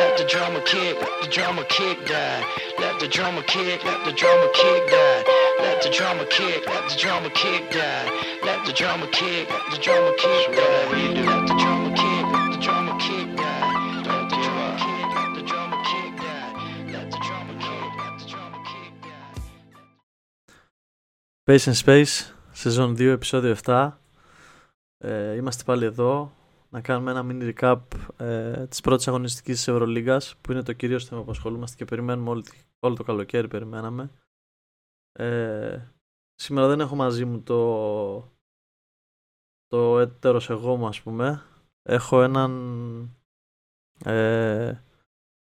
let the drama kick, let the drama kick die. Let the drama kick, let the drama kick die. Let the drama kick, let the drama kick die. Let the drama kick, let the drama kick die. Let the drama kick, let the drama kick die. Let the drama kick, let the drama kick die. Let the drama kick, let the drama kick die. Space and Space, σεζόν 2, επεισόδιο 7. Ε, είμαστε πάλι εδώ να κάνουμε ένα mini recap ε, της πρώτης αγωνιστικής της Ευρωλίγκας που είναι το κυρίως θέμα που ασχολούμαστε και περιμένουμε όλο, όλο το καλοκαίρι περιμέναμε. Ε, σήμερα δεν έχω μαζί μου το, το έτερος εγώ μου ας πούμε. Έχω έναν ε,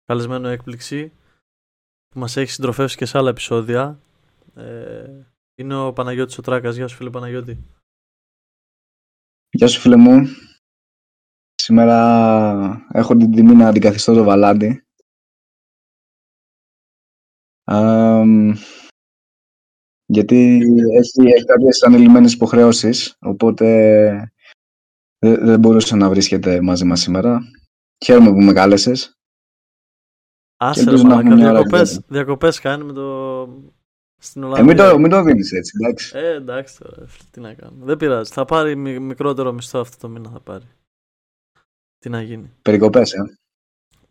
καλεσμένο έκπληξη που μας έχει συντροφεύσει και σε άλλα επεισόδια. Ε, είναι ο Παναγιώτης ο Τράκας. Γεια σου φίλε Παναγιώτη. Γεια σου φίλε μου. Σήμερα έχω την τιμή να αντικαθιστώ το Βαλάντι. γιατί έχει, έχει κάποιες ανελημμένες υποχρεώσεις, οπότε δεν, δεν μπορούσε να βρίσκεται μαζί μας σήμερα. Χαίρομαι που με κάλεσες. Άσε ρε μαλάκα, διακοπές, διακοπές κάνει με το... Στην Ε, μην, το, μην το δίνεις έτσι, εντάξει. Ε, εντάξει τώρα, τι να κάνω. Δεν πειράζει, θα πάρει μικρότερο μισθό αυτό το μήνα θα πάρει. Τι να γίνει. Περικοπές, ε.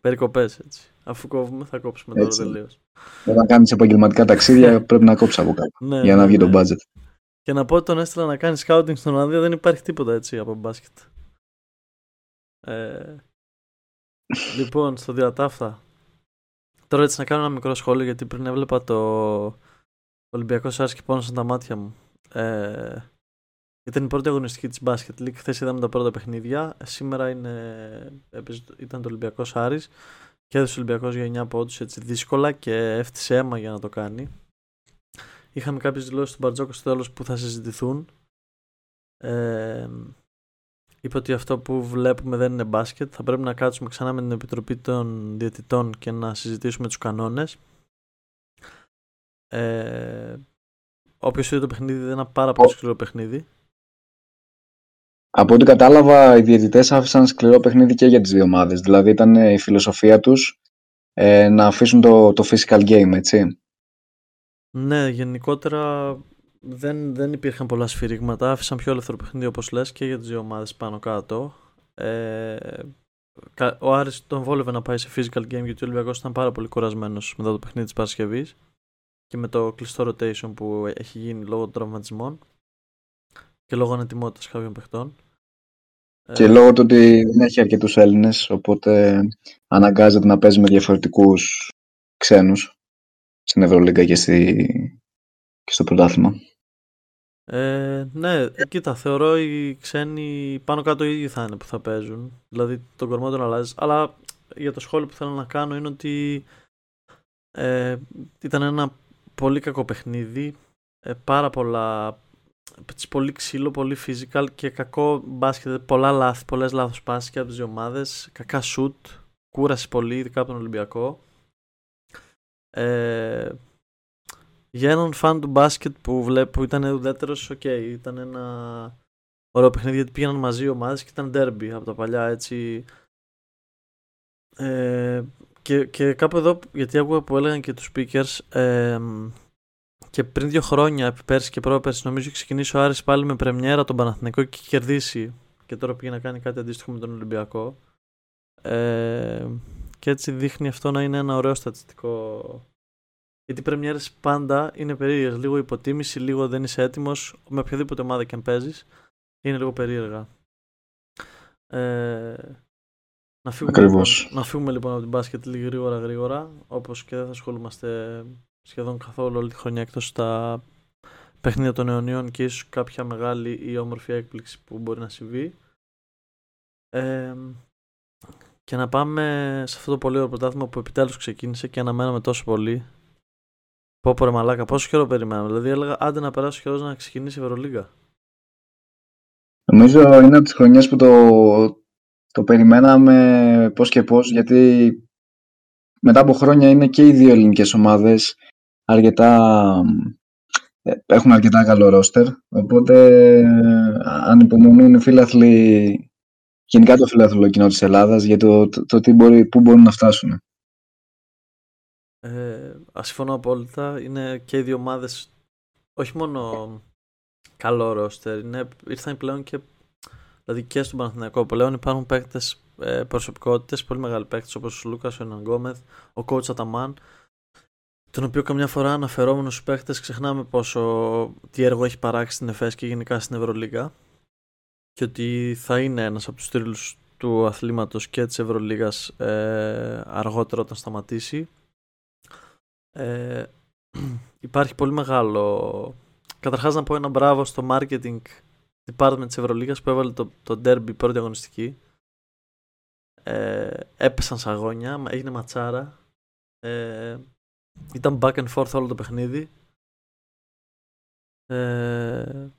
Περικοπές έτσι. Αφού κόβουμε θα κόψουμε τώρα τελείως. Όταν κάνεις επαγγελματικά ταξίδια πρέπει να κόψεις από κάπου Ναι, για να ναι, βγει ναι. το budget. Και να πω ότι τον έστειλα να κάνει scouting στον Ολλανδία δεν υπάρχει τίποτα έτσι από μπάσκετ. Ε, λοιπόν, στο διατάφτα. Τώρα έτσι να κάνω ένα μικρό σχόλιο γιατί πριν έβλεπα το Ολυμπιακό Σάρς και πόνωσαν τα μάτια μου. Ε, ήταν η πρώτη αγωνιστική της Basket League. Χθες είδαμε τα πρώτα παιχνίδια. Σήμερα είναι, έπαιζε- ήταν το Ολυμπιακός Άρης και έδωσε ο Ολυμπιακός για 9 πόντους έτσι δύσκολα και έφτιασε αίμα για να το κάνει. Είχαμε κάποιες δηλώσεις του Μπαρτζόκος στο τέλος που θα συζητηθούν. Ε, είπε ότι αυτό που βλέπουμε δεν είναι μπάσκετ. Θα πρέπει να κάτσουμε ξανά με την Επιτροπή των Διαιτητών και να συζητήσουμε τους κανόνες. Ε, όποιος είδε το παιχνίδι δεν είναι ένα πάρα πολύ σκληρό παιχνίδι. Από ό,τι κατάλαβα, οι διαιτητές άφησαν σκληρό παιχνίδι και για τις δύο ομάδες. Δηλαδή ήταν ε, η φιλοσοφία τους ε, να αφήσουν το, το physical game, έτσι. Ναι, γενικότερα δεν, δεν υπήρχαν πολλά σφυρίγματα. Άφησαν πιο ελεύθερο παιχνίδι όπως λες και για τις δύο ομάδες πάνω κάτω. Ε, κα- ο Άρης τον βόλευε να πάει σε physical game γιατί ο Ολυμπιακός ήταν πάρα πολύ κουρασμένος μετά το παιχνίδι της Παρασκευής και με το κλειστό rotation που έχει γίνει λόγω των τραυματισμών και λόγω ανετοιμότητας κάποιων παιχτών. Και Ε, λόγω του ότι δεν έχει αρκετούς Έλληνες, οπότε αναγκάζεται να παίζει με διαφορετικούς ξένους στην Ευρωλίγκα και, στη... και στο πρωτάθλημα. Ε, ναι, κοίτα, θεωρώ οι ξένοι πάνω κάτω οι ίδιοι θα είναι που θα παίζουν. Δηλαδή τον κορμό τον αλλάζεις. Αλλά για το σχόλιο που θέλω να κάνω είναι ότι ε, ήταν ένα πολύ κακό παιχνίδι. Ε, πάρα πολλά. Έτσι, Πολύ ξύλο, πολύ physical και κακό μπάσκετ. Πολλά λάθη, πολλές λάθος πάσεις και από τις δύο ομάδες. Κακά σουτ. Κούραση πολύ, ειδικά από τον Ολυμπιακό. Ε, για έναν φαν του μπάσκετ που βλέπω που ήταν ουδέτερος, οκ, ήταν ένα ωραίο παιχνίδι γιατί πήγαιναν μαζί οι ομάδες και ήταν ντέρμπι από τα παλιά έτσι. Ε, και, και κάπου εδώ, γιατί άκουγα που έλεγαν και τους speakers, ε, και πριν δύο χρόνια, πέρσι και πρόπερσι, νομίζω έχει ξεκινήσει ο Άρης πάλι με πρεμιέρα τον Παναθηναϊκό και έχει κερδίσει. Και τώρα πήγε να κάνει κάτι αντίστοιχο με τον Ολυμπιακό. Ε, και έτσι δείχνει αυτό να είναι ένα ωραίο στατιστικό γιατί οι πρεμιέρες πάντα είναι περίεργες. Λίγο υποτίμηση, λίγο δεν είσαι έτοιμος. Με οποιαδήποτε ομάδα και αν παίζεις, είναι λίγο περίεργα. Ε, να, φύγουμε Ακριβώς. λοιπόν, να φύγουμε λοιπόν από την μπάσκετ λίγο γρήγορα γρήγορα. Όπως και δεν θα ασχολούμαστε σχεδόν καθόλου όλη τη χρονιά εκτός στα παιχνίδια των αιωνίων και ίσως κάποια μεγάλη ή όμορφη έκπληξη που μπορεί να συμβεί. Ε, και να πάμε σε αυτό το πολύ ωραίο πρωτάθλημα που επιτέλους ξεκίνησε και αναμέναμε τόσο πολύ Πω πω ρε μαλάκα, πόσο καιρό περιμέναμε. Δηλαδή έλεγα άντε να περάσει ο καιρός να ξεκινήσει η Ευρωλίγα. Νομίζω είναι από τις χρονιές που το, το περιμέναμε πώς και πώς, γιατί μετά από χρόνια είναι και οι δύο ελληνικές ομάδες αρκετά, ε, έχουν αρκετά καλό ρόστερ, οπότε ε, ανυπομονούν οι φίλαθλοι γενικά το φιλάθλο κοινό της Ελλάδας για το, το, το τι μπορεί, πού μπορούν να φτάσουν. Ε, συμφωνώ απόλυτα. Είναι και οι δύο ομάδες όχι μόνο καλό ρόστερ, είναι, ήρθαν πλέον και δηλαδή και στον Παναθηναϊκό πλέον υπάρχουν παίκτες ε, προσωπικότητες, πολύ μεγάλοι παίκτες όπως ο Λούκας, ο Εναγκόμεθ, ο Κότσα Αταμάν, τον οποίο καμιά φορά αναφερόμενος στους παίκτε ξεχνάμε πόσο τι έργο έχει παράξει στην ΕΦΕΣ και γενικά στην Ευρωλίγα και ότι θα είναι ένας από τους τρίλους του αθλήματος και της Ευρωλίγας ε, αργότερα όταν σταματήσει. Ε, υπάρχει πολύ μεγάλο καταρχάς να πω ένα μπράβο στο marketing department της Ευρωλίγας που έβαλε το, το derby πρώτη αγωνιστική. Ε, έπεσαν σαγόνια, έγινε ματσάρα. Ε, ήταν back and forth όλο το παιχνίδι. Ε,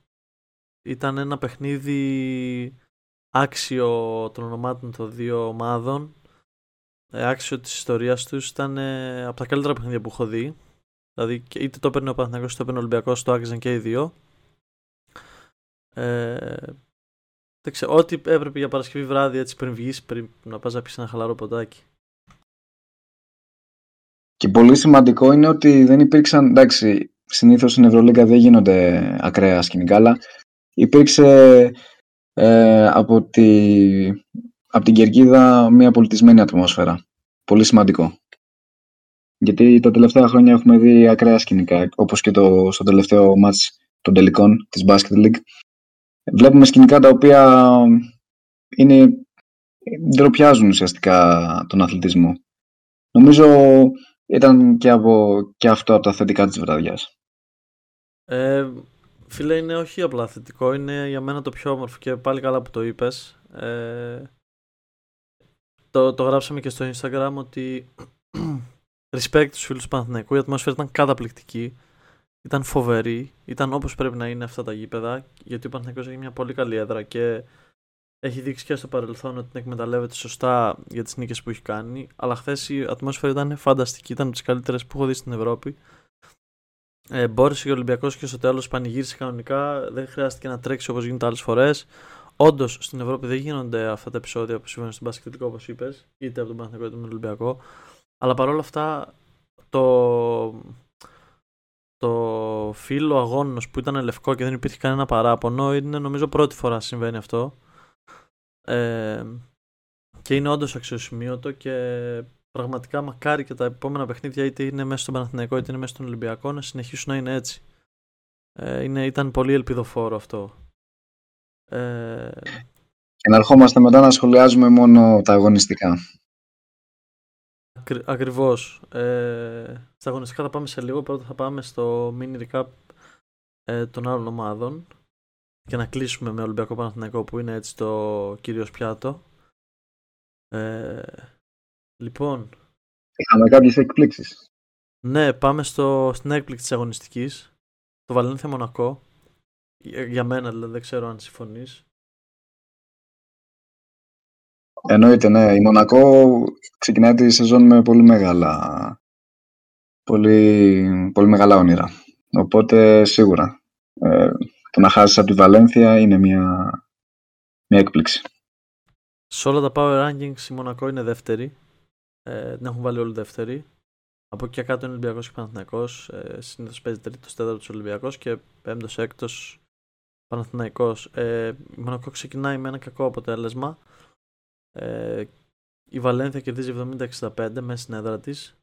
ήταν ένα παιχνίδι άξιο των ονομάτων των δύο ομάδων. Ε, άξιο της ιστορίας τους. Ήταν ε, από τα καλύτερα παιχνίδια που έχω δει. Δηλαδή είτε το έπαιρνε ο Παναθηναϊκός είτε το έπαιρνε ο Ολυμπιακός το άξιζαν και οι δύο. Ε, ό,τι έπρεπε για Παρασκευή βράδυ έτσι πριν βγεις πριν να πας να πεις ένα χαλαρό ποτάκι και πολύ σημαντικό είναι ότι δεν υπήρξαν, εντάξει, συνήθως στην Ευρωλίγκα δεν γίνονται ακραία σκηνικά, αλλά υπήρξε ε, από, τη, από την Κερκίδα μια πολιτισμένη ατμόσφαιρα. Πολύ σημαντικό. Γιατί τα τελευταία χρόνια έχουμε δει ακραία σκηνικά, όπως και το, στο τελευταίο μάτς των τελικών της Basket League. Βλέπουμε σκηνικά τα οποία είναι, ντροπιάζουν ουσιαστικά τον αθλητισμό. Νομίζω ήταν και, από, και αυτό από τα θετικά της βραδιάς. Ε, φίλε, είναι όχι απλά θετικό, είναι για μένα το πιο όμορφο και πάλι καλά που το είπες. Ε, το, το γράψαμε και στο Instagram ότι respect τους φίλους του Παναθηναϊκού, η ατμόσφαιρα ήταν καταπληκτική, ήταν φοβερή, ήταν όπως πρέπει να είναι αυτά τα γήπεδα, γιατί ο Παναθηναϊκός έχει μια πολύ καλή έδρα και έχει δείξει και στο παρελθόν ότι την εκμεταλλεύεται σωστά για τις νίκες που έχει κάνει. Αλλά χθες η ατμόσφαιρα ήταν φανταστική, ήταν από τις καλύτερες που έχω δει στην Ευρώπη. Ε, μπόρεσε ο Ολυμπιακός και στο τέλος πανηγύρισε κανονικά. Δεν χρειάστηκε να τρέξει όπως γίνεται άλλες φορές. Όντως στην Ευρώπη δεν γίνονται αυτά τα επεισόδια που συμβαίνουν στην Πασχετικό όπως είπες, είτε από τον Παναθηναϊκό είτε από τον Ολυμπιακό. Αλλά παρόλα αυτά το, το φύλλο αγώνος που ήταν λευκό και δεν υπήρχε κανένα παράπονο είναι νομίζω πρώτη φορά συμβαίνει αυτό. Ε, και είναι όντως αξιοσημείωτο και πραγματικά μακάρι και τα επόμενα παιχνίδια είτε είναι μέσα στον Παναθηναϊκό είτε είναι μέσα στον Ολυμπιακό να συνεχίσουν να είναι έτσι. Ε, είναι, ήταν πολύ ελπιδοφόρο αυτό. Ε... Και να ερχόμαστε μετά να σχολιάζουμε μόνο τα αγωνιστικά. Ακρι, ακριβώς. Ε, στα αγωνιστικά θα πάμε σε λίγο. Πρώτα θα πάμε στο mini recap ε, των άλλων ομάδων και να κλείσουμε με Ολυμπιακό Παναθηναϊκό που είναι έτσι το κυρίως πιάτο. Ε, λοιπόν. Είχαμε κάποιες εκπλήξεις. Ναι, πάμε στο, στην έκπληξη της αγωνιστικής. Το Βαλένθια Μονακό. Για μένα δηλαδή, δεν ξέρω αν συμφωνείς. Εννοείται, ναι. Η Μονακό ξεκινάει τη σεζόν με πολύ μεγάλα, πολύ, πολύ μεγάλα όνειρα. Οπότε σίγουρα ε, το να χάσεις από τη Βαλένθια είναι μια, μια έκπληξη. Σε όλα τα power rankings η Μονακό είναι δεύτερη. Ε, την έχουν βάλει όλοι δεύτερη. Από εκεί κάτω είναι Ολυμπιακός και Παναθυναϊκό. Ε, Συνήθως παίζει τρίτος, τέταρτος Ολυμπιακός και πέμπτος, έκτος Παναθυναϊκό. Ε, η Μονακό ξεκινάει με ένα κακό αποτέλεσμα. Ε, η Βαλένθια κερδίζει 70-65 μέσα στην έδρα της.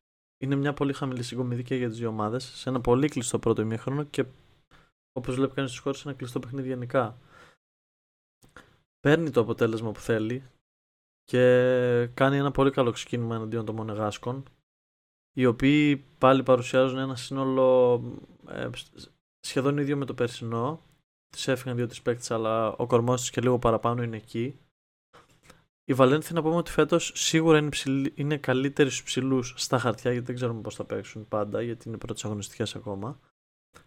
Είναι μια πολύ χαμηλή συγκομιδή και για τις δύο ομάδες. Σε ένα πολύ κλειστό πρώτο ημίχρονο και Όπως βλέπει κανείς στου χώρους, ένα κλειστό παιχνίδι γενικά. Παίρνει το αποτέλεσμα που θέλει και κάνει ένα πολύ καλό ξεκίνημα εναντίον των Μονεγάσκων οι οποίοι πάλι παρουσιάζουν ένα σύνολο ε, σχεδόν ίδιο με το περσινό. Τη έφυγαν δύο-τρεις παίκτες, αλλά ο κορμός της και λίγο παραπάνω είναι εκεί. Η Βαλένθια να πούμε ότι φέτος σίγουρα είναι, ψηλή, είναι καλύτερη στους ψηλούς στα χαρτιά, γιατί δεν ξέρουμε πώς θα παίξουν πάντα, γιατί είναι πρώτες αγωνιστικές ακόμα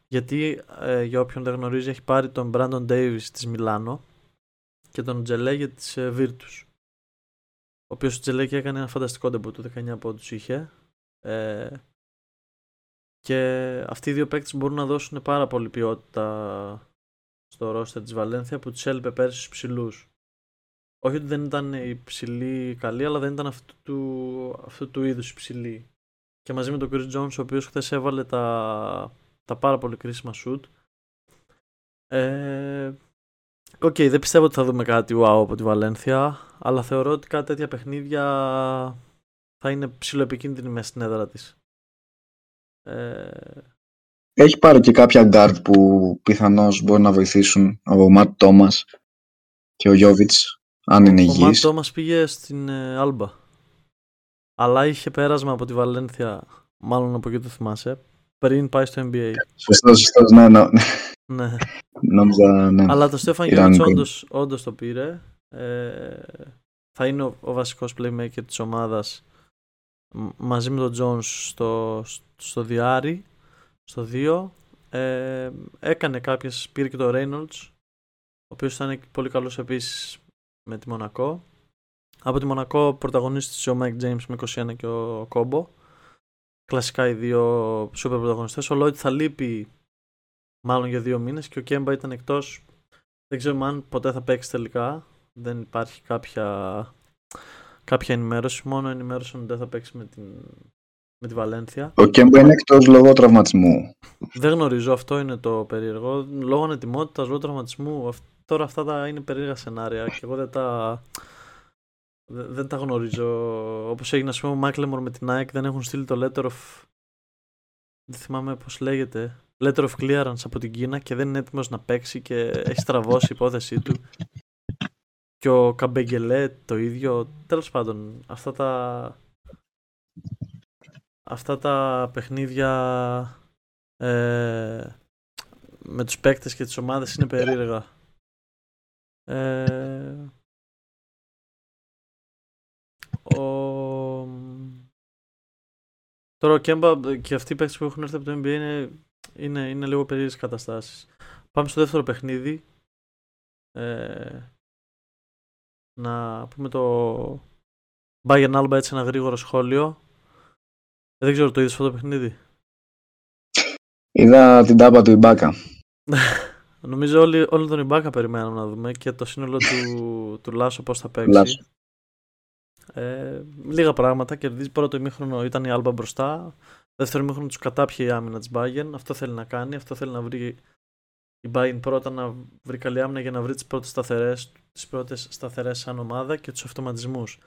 γιατί ε, για όποιον δεν γνωρίζει έχει πάρει τον Brandon Davis της Μιλάνο και τον Τζελέγε της ε, Virtus. Ο οποίος ο Τζελέγε έκανε ένα φανταστικό ντεμπού του 19 πόντους είχε. Ε, και αυτοί οι δύο παίκτες μπορούν να δώσουν πάρα πολύ ποιότητα στο ρόστερ της Βαλένθια που τους έλειπε πέρσι στους ψηλούς. Όχι ότι δεν ήταν υψηλή καλή, αλλά δεν ήταν αυτού του, αυτού του είδους υψηλή. Και μαζί με τον Chris Jones, ο οποίος χθες έβαλε τα, τα πάρα πολύ κρίσιμα σουτ. Ε, OK, okay, δεν πιστεύω ότι θα δούμε κάτι wow από τη Βαλένθια, αλλά θεωρώ ότι κάτι τέτοια παιχνίδια θα είναι ψιλοεπικίνδυνη μέσα στην έδρα της. Ε... Έχει πάρει και κάποια guard που πιθανώς μπορεί να βοηθήσουν ο Ματ Τόμας και ο Γιόβιτς, αν είναι υγιής. Ο Ματ Τόμας πήγε στην Άλμπα, αλλά είχε πέρασμα από τη Βαλένθια, μάλλον από εκεί το θυμάσαι, πριν πάει στο NBA. Σωστός, σωστός, ναι, ναι. ναι. Νόμιζα, ναι. Αλλά το Στέφαν Γιώργης όντως, όντως το πήρε. Ε, θα είναι ο, ο βασικός playmaker της ομάδας μαζί με τον Jones στο, στο διάρι, στο 2. Ε, έκανε κάποιες, πήρε και το Reynolds, ο οποίος ήταν πολύ καλός επίσης με τη Μονακό. Από τη Μονακό πρωταγωνίστησε ο Mike James με 21 και ο Κόμπο. Κλασικά οι δύο super πρωταγωνιστές. Ο Lloyd θα λείπει μάλλον για δύο μήνες και ο Κέμπα ήταν εκτός. Δεν ξέρω αν ποτέ θα παίξει τελικά. Δεν υπάρχει κάποια, κάποια ενημέρωση. Μόνο ενημέρωση ότι δεν θα παίξει με, την, με τη Βαλένθια. Ο Κέμπα είναι εκτός λόγω τραυματισμού. Δεν γνωρίζω. Αυτό είναι το περίεργο. Λόγω ανετοιμότητας, λόγω τραυματισμού. Τώρα αυτά τα είναι περίεργα σενάρια και εγώ δεν τα, δεν, τα γνωρίζω. Όπως έγινε, ας πούμε, ο Μάκλεμορ με την ΑΕΚ δεν έχουν στείλει το letter of... Δεν θυμάμαι πώς λέγεται letter of clearance από την Κίνα και δεν είναι έτοιμος να παίξει και έχει στραβώσει η υπόθεσή του. Και ο Καμπεγγελέ το ίδιο. Τέλος πάντων, αυτά τα... Αυτά τα παιχνίδια ε, με τους παίκτες και τις ομάδες είναι περίεργα. Ε, ο... Τώρα ο Κέμπα και αυτοί οι παίκτες που έχουν έρθει από το NBA είναι είναι, είναι λίγο περίεργες καταστάσεις. Πάμε στο δεύτερο παιχνίδι. Ε, να πούμε το Bayern Alba έτσι ένα γρήγορο σχόλιο. Δεν ξέρω, το είδες αυτό το παιχνίδι; Είδα την τάπα του Ιμπάκα. Νομίζω όλοι, όλοι τον Ιμπάκα περιμέναμε να δούμε και το σύνολο του, του Λάσο πώς θα παίξει. Ε, λίγα πράγματα. Κερδίζει πρώτο ημίχρονο, ήταν η Άλμπα μπροστά. Δεύτερο μήχρονο τους κατάπιε η άμυνα της Bayern. Αυτό θέλει να κάνει. Αυτό θέλει να βρει η Bayern πρώτα να βρει καλή άμυνα για να βρει τις πρώτες σταθερές τις πρώτες σταθερές σαν ομάδα και τους αυτοματισμούς.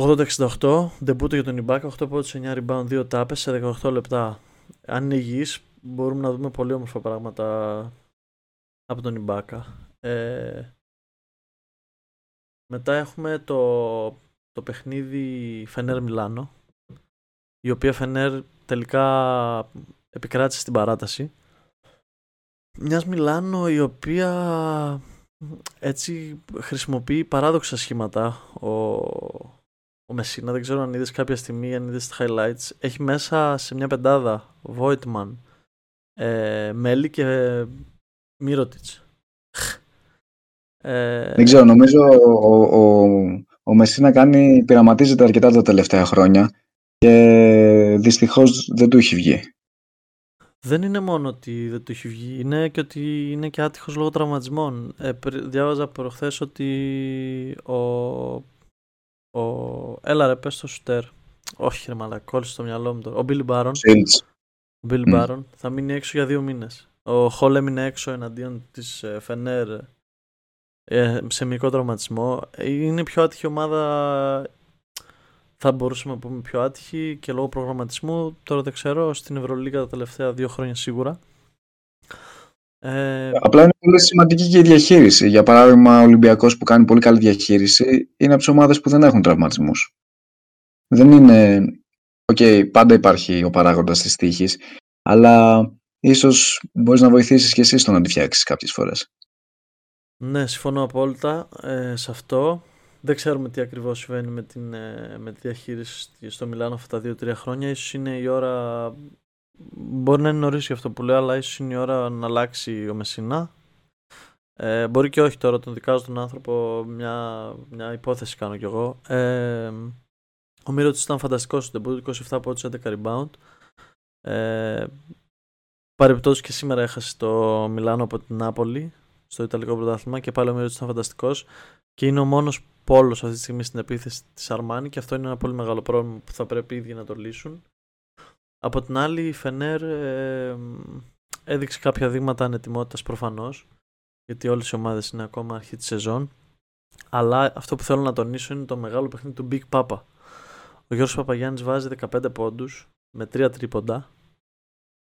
80-68, ντεμπούτο για τον Ιμπάκα, 8 πόντους, 9 rebound, 2 τάπες σε 18 λεπτά. Αν είναι υγιής, μπορούμε να δούμε πολύ όμορφα πράγματα από τον Ιμπάκα. Ε, μετά έχουμε το, το παιχνίδι Φενέρ Μιλάνο, η οποία Φενέρ τελικά επικράτησε στην παράταση. Μιας Μιλάνο η οποία έτσι χρησιμοποιεί παράδοξα σχήματα ο, ο Μεσίνα. Δεν ξέρω αν είδες κάποια στιγμή, αν είδες highlights. Έχει μέσα σε μια πεντάδα Βόιτμαν, ε, Μέλη και Μύρωτιτς. Ε, δεν ξέρω, νομίζω ο, ο, ο Μεσίνα κάνει, πειραματίζεται αρκετά τα τελευταία χρόνια και δυστυχώς δεν του έχει βγει. Δεν είναι μόνο ότι δεν του έχει βγει, είναι και ότι είναι και άτυχος λόγω τραυματισμών. Ε, διάβαζα προχθές ότι ο... ο... Έλα ρε, πες το σουτέρ. Όχι ρε μαλά, κόλλησε στο μυαλό μου τώρα. Ο Μπίλι Μπάρον. Ο Μπίλι Μπάρον θα μείνει έξω για δύο μήνες. Ο Χολ έμεινε έξω εναντίον της ε, Φενέρ ε, σε μικρό τραυματισμό. Είναι η πιο άτυχη ομάδα θα μπορούσαμε να πούμε πιο άτυχη και λόγω προγραμματισμού. Τώρα δεν ξέρω, στην Ευρωλίγα τα τελευταία δύο χρόνια σίγουρα. Ε... Απλά είναι πολύ σημαντική και η διαχείριση. Για παράδειγμα, ο Ολυμπιακός που κάνει πολύ καλή διαχείριση είναι από τις ομάδες που δεν έχουν τραυματισμούς. Δεν είναι. OK, okay, πάντα υπάρχει ο παράγοντας της τύχης, αλλά ίσως μπορείς να βοηθήσεις και εσύ στο να τη φτιάξεις κάποιες φορές. Ναι, συμφωνώ απόλυτα ε, σε αυτό. Δεν ξέρουμε τι ακριβώς συμβαίνει με, την, ε, με τη διαχείριση στο Μιλάνο αυτά τα 2-3 χρόνια. Ίσως είναι η ώρα, μπορεί να είναι νωρίς για αυτό που λέω, αλλά ίσως είναι η ώρα να αλλάξει ο Μεσίνα. Ε, μπορεί και όχι τώρα, τον δικάζω τον άνθρωπο, μια, μια υπόθεση κάνω κι εγώ. Ε, ο Μύρωτης ήταν φανταστικός στο τεμπούτ, 27 από 11 rebound. Ε, και σήμερα έχασε το Μιλάνο από την Νάπολη στο Ιταλικό πρωτάθλημα και πάλι ο Μύρωτιτ ήταν φανταστικός. Και είναι ο μόνος πόλος αυτή τη στιγμή στην επίθεση της Αρμάνη και αυτό είναι ένα πολύ μεγάλο πρόβλημα που θα πρέπει οι ίδιοι να το λύσουν. Από την άλλη, η Φενέρ ε, έδειξε κάποια δείγματα ανετοιμότητας προφανώς, γιατί όλες οι ομάδες είναι ακόμα αρχή της σεζόν. Αλλά αυτό που θέλω να τονίσω είναι το μεγάλο παιχνίδι του Big Papa. Ο Γιώργος Παπαγιάννης βάζει 15 πόντους με 3 τρίποντα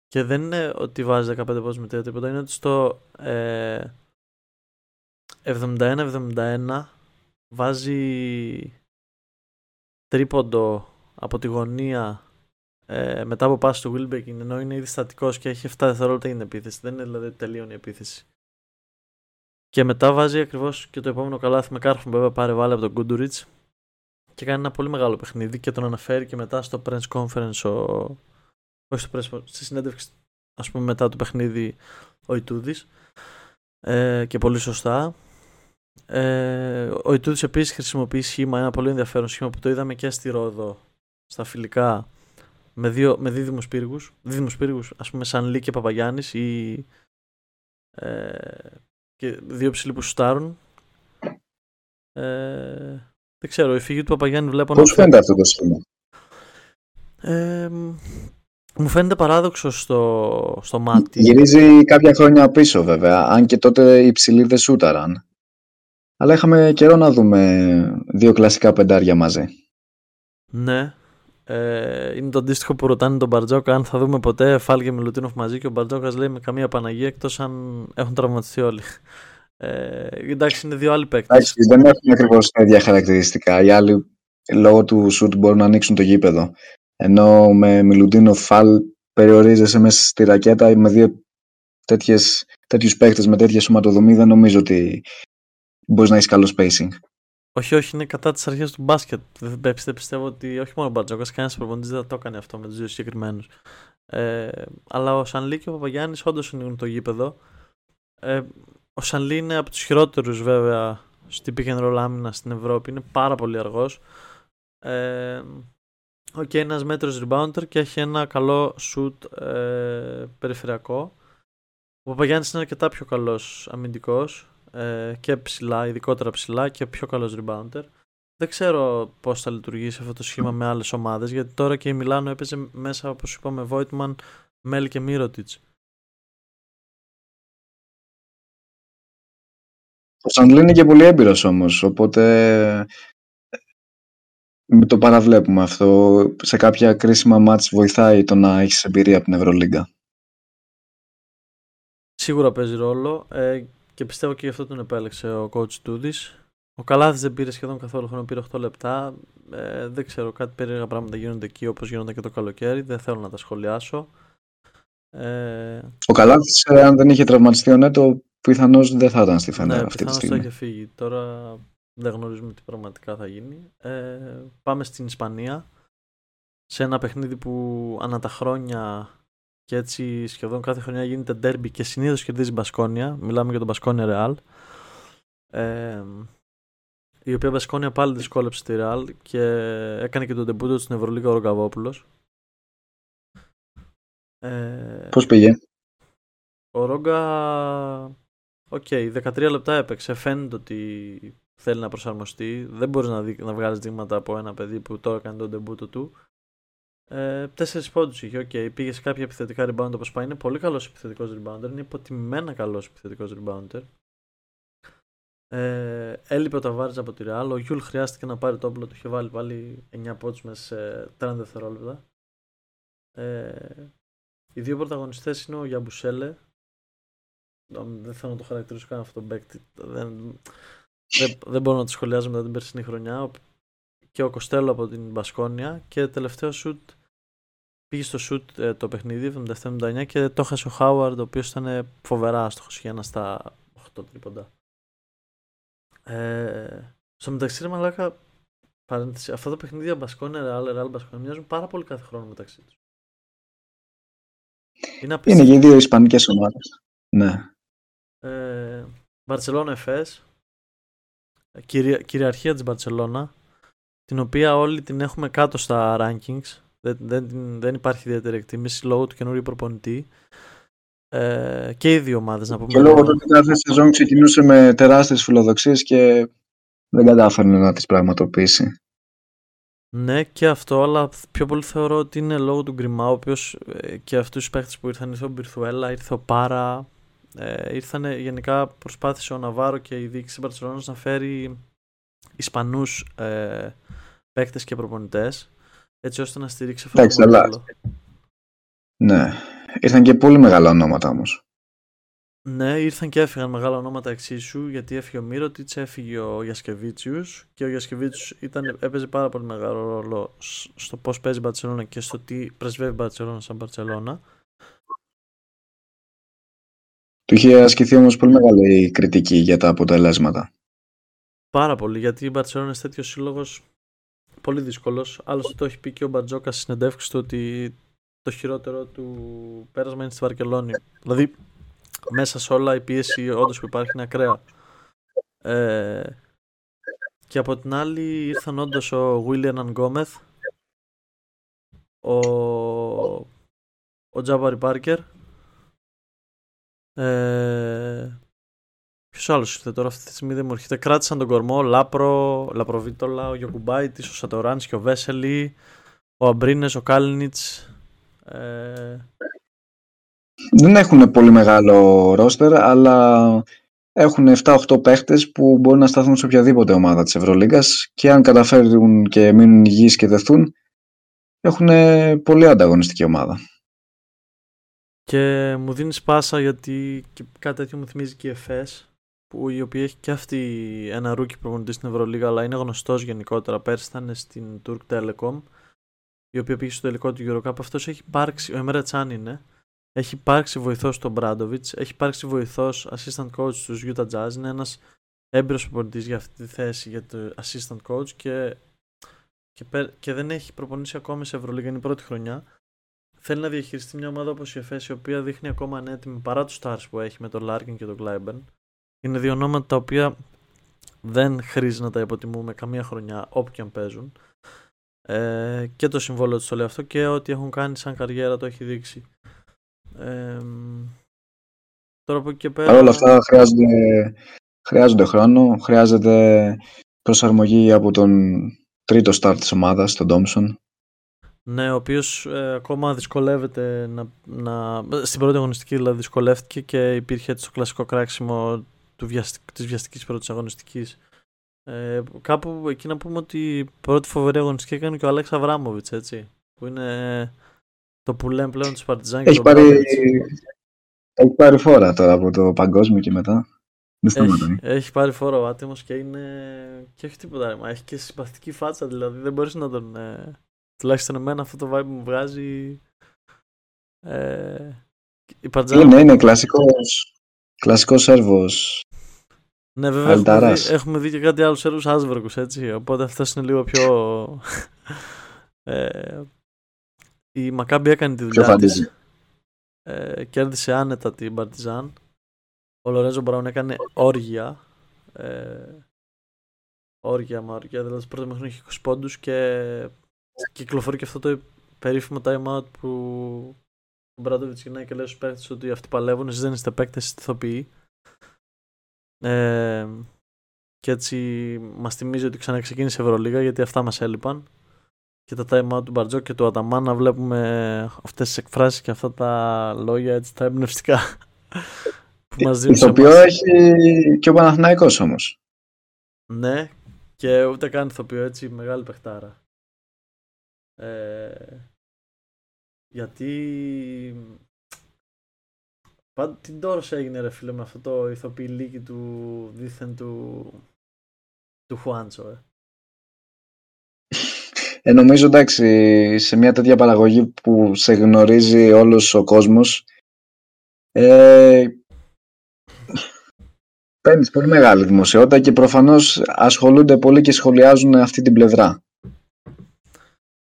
και δεν είναι ότι βάζει 15 πόντους με 3 τρίποντα, είναι ότι στο ε, 71-71 βάζει τρίποντο από τη γωνία ε, μετά από πάση του Wilbekin ενώ είναι ήδη στατικός και έχει 7 δευτερόλεπτα για την επίθεση. Δεν είναι δηλαδή τελείωνε η επίθεση. Και μετά βάζει ακριβώς και το επόμενο καλάθι με κάρφο που βέβαια πάρει βάλει από τον Γκούντουριτ και κάνει ένα πολύ μεγάλο παιχνίδι και τον αναφέρει και μετά στο press conference ο... όχι στο press, στη συνέντευξη ας πούμε μετά το παιχνίδι ο Ιτούδης ε, και πολύ σωστά ε, ο Ιτούδης επίσης χρησιμοποιεί σχήμα, ένα πολύ ενδιαφέρον σχήμα που το είδαμε και στη Ρόδο στα φιλικά με, δύο, με δίδυμους πύργους, δίδυμους πύργους ας πούμε σαν Λί και Παπαγιάννης ή ε, και δύο ψηλοί που σουτάρουν ε, δεν ξέρω, η φυγή του Παπαγιάννη βλέπω Πώς φαίνεται αυτό το σχήμα; Ε, μου φαίνεται παράδοξο στο, στο μάτι. Γυρίζει κάποια χρόνια πίσω βέβαια, αν και τότε οι ψηλοί δεν σούταραν. Αλλά είχαμε καιρό να δούμε δύο κλασικά πεντάρια μαζί. Ναι. Ε, είναι το αντίστοιχο που ρωτάνε τον Μπαρτζόκα αν θα δούμε ποτέ Φάλ και Μιλουτίνοφ μαζί και ο Μπαρτζόκας λέει με καμία Παναγία εκτός αν έχουν τραυματιστεί όλοι. Ε, εντάξει, είναι δύο άλλοι παίκτες. Δεν έχουν ακριβώς τα ίδια χαρακτηριστικά. Οι άλλοι λόγω του σουτ μπορούν να ανοίξουν το γήπεδο. Ενώ με Μιλουτίνο Φαλ περιορίζεσαι μέσα στη ρακέτα με δύο τέτοιους παίκτες με τέτοια σωματοδομή. Δεν νομίζω ότι μπορείς να έχεις καλό spacing. Όχι, όχι, είναι κατά τι αρχέ του μπάσκετ. Δεν πιστεύω ότι όχι μόνο ο Μπατζόκας, κανένας προπονητής δεν θα το έκανε αυτό με τους δύο συγκεκριμένους. Ε, αλλά ο Σανλή και ο Παπαγιάννης όντως ανοίγουν το γήπεδο. Ε, ο Σανλή είναι από τους χειρότερους βέβαια στην pick and roll άμυνα στην Ευρώπη. Είναι πάρα πολύ αργός. Ε, OK, okay, ένας μέτριος rebounder και έχει ένα καλό shoot ε, περιφερειακό. Ο Παπαγιάννης είναι αρκετά πιο καλός αμυντικός ε, και ψηλά, ειδικότερα ψηλά και πιο καλός rebounder. Δεν ξέρω πώς θα λειτουργήσει αυτό το σχήμα με άλλες ομάδες γιατί τώρα και η Μιλάνο έπαιζε μέσα όπως είπαμε Βόιτμαν, Μέλι και Μίροτιτς. Ο Σαντλή είναι και πολύ έμπειρος όμως, οπότε με το παραβλέπουμε αυτό. Σε κάποια κρίσιμα μάτς βοηθάει το να έχεις εμπειρία από την Ευρωλίγκα. Σίγουρα παίζει ρόλο ε, και πιστεύω και γι' αυτό τον επέλεξε ο coach Τούδης. Ο Καλάθης δεν πήρε σχεδόν καθόλου χρόνο, πήρε 8 λεπτά. Ε, δεν ξέρω, κάτι περίεργα πράγματα γίνονται εκεί όπως γίνονται και το καλοκαίρι. Δεν θέλω να τα σχολιάσω. Ε... Ο Καλάθης, ε, αν δεν είχε τραυματιστεί ο Νέτο, πιθανώς δεν θα ήταν στη Φενέρ ναι, αυτή τη στιγμή. θα είχε φύγει. Τώρα δεν γνωρίζουμε τι πραγματικά θα γίνει. Ε, πάμε στην Ισπανία. Σε ένα παιχνίδι που ανά τα χρόνια και έτσι σχεδόν κάθε χρονιά γίνεται ντέρμπι και συνήθως κερδίζει Μπασκόνια. Μιλάμε για τον Μπασκόνια Ρεάλ. Ε, η οποία Μπασκόνια πάλι δυσκόλεψε τη Ρεάλ και έκανε και τον τεμπούτο στην Ευρωλίγα ο Ρογκαβόπουλος. Ε, Πώς πήγε; Ο Ρόγκα OK, okay, 13 λεπτά έπαιξε. Φαίνεται ότι θέλει να προσαρμοστεί. Δεν μπορείς να, δει, να βγάλεις δείγματα από ένα παιδί που τώρα έκανε το ντεμπούτο του. Ε, Τέσσερις πόντους είχε. OK, okay. πήγε σε κάποια επιθετικά rebound όπως πάει. Είναι πολύ καλός επιθετικός rebounder. Είναι υποτιμημένα καλός επιθετικός rebounder. Ε, έλειπε ο Ταβάρες από τη Real. Ο Γιούλ χρειάστηκε να πάρει το όπλο. Του είχε βάλει πάλι 9 πόντους μέσα σε 30 δευτερόλεπτα. Ε, οι δύο πρωταγωνιστές είναι ο Γιαμπουσέλε δεν θέλω να το χαρακτηρίσω καν αυτό το παίκτη. Δεν, δεν, δεν μπορώ να το σχολιάζω μετά την περσινή χρονιά. Και ο Κοστέλο από την Μπασκόνια και τελευταίο σουτ πήγε στο σουτ ε, το παιχνίδι 77-79 και το έχασε ο Χάουαρντ ο οποίος ήταν φοβερά άστοχος για ένας στα 8 τρίποντα. Ε, στο μεταξύ, ρε μαλάκα, παρένθεση, αυτά τα παιχνίδια Μπασκόνια, Ρεάλ, Ρεάλ, Μπασκόνια μοιάζουν πάρα πολύ κάθε χρόνο μεταξύ τους. Είναι, Είναι και οι δύο Ισπανικές ομάδες. Ναι. Ε, Μπαρτσελώνα Εφές. Κυρια, κυριαρχία της Μπαρτσελώνα. Την οποία όλοι την έχουμε κάτω στα rankings. Δεν, δεν, δεν υπάρχει ιδιαίτερη εκτίμηση λόγω του καινούριου προπονητή. Ε, και οι δύο ομάδες να πούμε. Και λόγω του ότι κάθε σεζόν ξεκινούσε με τεράστιες φιλοδοξίες και δεν κατάφερνε να τις πραγματοποιήσει. Ναι και αυτό, αλλά πιο πολύ θεωρώ ότι είναι λόγω του Γκριμά, ο οποίος ε, και αυτούς τους παίχτες που ήρθαν, ήρθε ο Μπιρθουέλα, ήρθε ο Πάρα. Ε, ήρθανε, γενικά προσπάθησε ο Ναβάρο και η διοίκηση Μπαρσελόνας να φέρει Ισπανούς ε, παίχτες και προπονητές, έτσι ώστε να στηρίξει αυτό Εντάξει, το αλλά- μοντέλο. Ναι. Ήρθαν και πολύ μεγάλα ονόματα όμως. Ναι, ήρθαν και έφυγαν μεγάλα ονόματα εξίσου γιατί έφυγε ο Μύρωτιτς, έφυγε ο Γιασκεβίτσιους και ο Γιασκεβίτσιους ήταν, έπαιζε πάρα πολύ μεγάλο ρόλο σ- στο πώς παίζει η Μπαρτσελώνα και στο τι πρεσβεύει η Μπαρτσελώνα σαν Μπαρτσελώνα. Του είχε ασκηθεί όμως πολύ μεγάλη κριτική για τα αποτελέσματα. Πάρα πολύ γιατί η Μπαρτσελώνα είναι τέτοιος σύλλογος πολύ δύσκολος. Άλλωστε το έχει πει και ο Μπατζόκα στη συνεντεύξη του ότι το χειρότερο του πέρασμα είναι στη Βαρκελόνη. Δηλαδή μέσα σε όλα η πίεση όντως που υπάρχει είναι ακραία. Ε, και από την άλλη ήρθαν όντως ο Βίλιαν Ανγκόμεθ, ο, ο Τζάβαρη Πάρκερ, ε, Ποιος άλλος ήρθε τώρα αυτή τη στιγμή δεν μου έρχεται. Κράτησαν τον κορμό. Λάπρο, Λαπροβίτολα, ο Γιωκουμπάητη, ο Σατοράνσκι, ο Βέσελη, ο Αμπρίνες, ο Κάλινιτς. Ε, Δεν έχουν πολύ μεγάλο ρόστερ, αλλά έχουν 7-8 παίχτες που μπορούν να σταθούν σε οποιαδήποτε ομάδα της Ευρωλίγκας και αν καταφέρουν και μείνουν υγιείς και δεθούν, έχουν πολύ ανταγωνιστική ομάδα. και μου δίνεις πάσα γιατί και κάτι τέτοιο μου θυμίζει και η ΕΦΕΣ που η οποία έχει και αυτή ένα ρούκι προπονητής στην Ευρωλίγα αλλά είναι γνωστός γενικότερα. Πέρσι ήταν στην Turk Telecom η οποία πήγε στο τελικό του Eurocup. Αυτός έχει υπάρξει, ο Εμέρα Τσάν είναι, έχει υπάρξει βοηθός στον Μπράντοβιτς, έχει υπάρξει βοηθός assistant coach στους Utah Jazz. Είναι ένας έμπειρος προπονητής για αυτή τη θέση για το assistant coach και, και, πε- και δεν έχει προπονήσει ακόμη σε Ευρωλίγα, είναι η πρώτη χρονιά. Θέλει να διαχειριστεί μια ομάδα όπως η ΕΦΕΣ, η οποία δείχνει ακόμα ανέτοιμη παρά τους stars που έχει με τον Larkin και τον Gleiben. Είναι δύο ονόματα τα οποία δεν χρήζει να τα υποτιμούμε καμία χρονιά όπου και αν παίζουν. Ε, και το συμβόλαιο τους το λέει αυτό και ό,τι έχουν κάνει σαν καριέρα το έχει δείξει. Ε, τώρα από εκεί και πέρα. Παρ' όλα αυτά χρειάζονται, χρειάζονται χρόνο, χρειάζεται προσαρμογή από τον τρίτο στάρ της ομάδας, τον Ντόμσον. Ναι, ο οποίος ακόμα δυσκολεύεται να, να. Στην πρώτη αγωνιστική δηλαδή δυσκολεύτηκε και υπήρχε έτσι το κλασικό κράξιμο του βιαστικ, της βιαστικής πρώτης αγωνιστικής. Ε, κάπου εκεί να πούμε ότι η πρώτη φοβερή αγωνιστική έκανε και ο Αλέξ Αβράμοβιτς, έτσι. Που είναι το που λέμε πλέον του Παρτιζάν και Έχει τον πάρει, Μπράντοβιτς. έχει πάρει φόρα τώρα από το παγκόσμιο και μετά. Δεν σταματάει. Έχει, έχει πάρει φόρο ο άτιμος και είναι. και έχει τίποτα. ρε, Μα έχει και συμπαθητική φάτσα, δηλαδή δεν μπορείς να τον. Ε... Τουλάχιστον εμένα αυτό το vibe μου βγάζει. Ε... Η Παρτιζάν Είναι, είναι κλασικός, κλασικός Σέρβος. Ναι, βέβαια έχουμε Αλταράς. δει, έχουμε δει και κάτι άλλους Σέρβους άσβεργους, έτσι. Οπότε αυτός είναι λίγο πιο... ε, η Μακάμπη έκανε τη Πιο δουλειά φαντεζή. της. Ε, κέρδισε άνετα την Παρτιζάν. Ο Λορέζο Μπράουν έκανε όργια. Ε, όργια μα όργια. Δηλαδή, στο πρώτο μέχρι είχε 20 πόντους και κυκλοφορεί και αυτό το περίφημο time out που ο Μπράντοβιτς γυρνάει και λέει στους παίκτες ότι αυτοί παλεύουν, εσείς δεν είστε παίκτες, είστε ηθοποιοί. Ε, και έτσι μας θυμίζει ότι ξαναξεκίνησε η Ευρωλίγα γιατί αυτά μας έλειπαν και τα time out του Μπαρτζό και του Αταμάν να βλέπουμε αυτές τις εκφράσεις και αυτά τα λόγια έτσι τα εμπνευστικά που μας δίνουν σε Ηθοποιό εμάς. έχει και ο Παναθηναϊκός όμως. Ναι, και ούτε καν ηθοποιό έτσι, μεγάλη παιχτάρα. Ε, γιατί Πάντα την τόρος έγινε ρε φίλε με αυτό το ηθοποιή λύκη του δίθεν του του Χουάντσο ε. Ε, νομίζω εντάξει, σε μια τέτοια παραγωγή που σε γνωρίζει όλος ο κόσμος, ε, παίρνεις πολύ μεγάλη δημοσιότητα και προφανώς ασχολούνται πολύ και σχολιάζουν αυτή την πλευρά.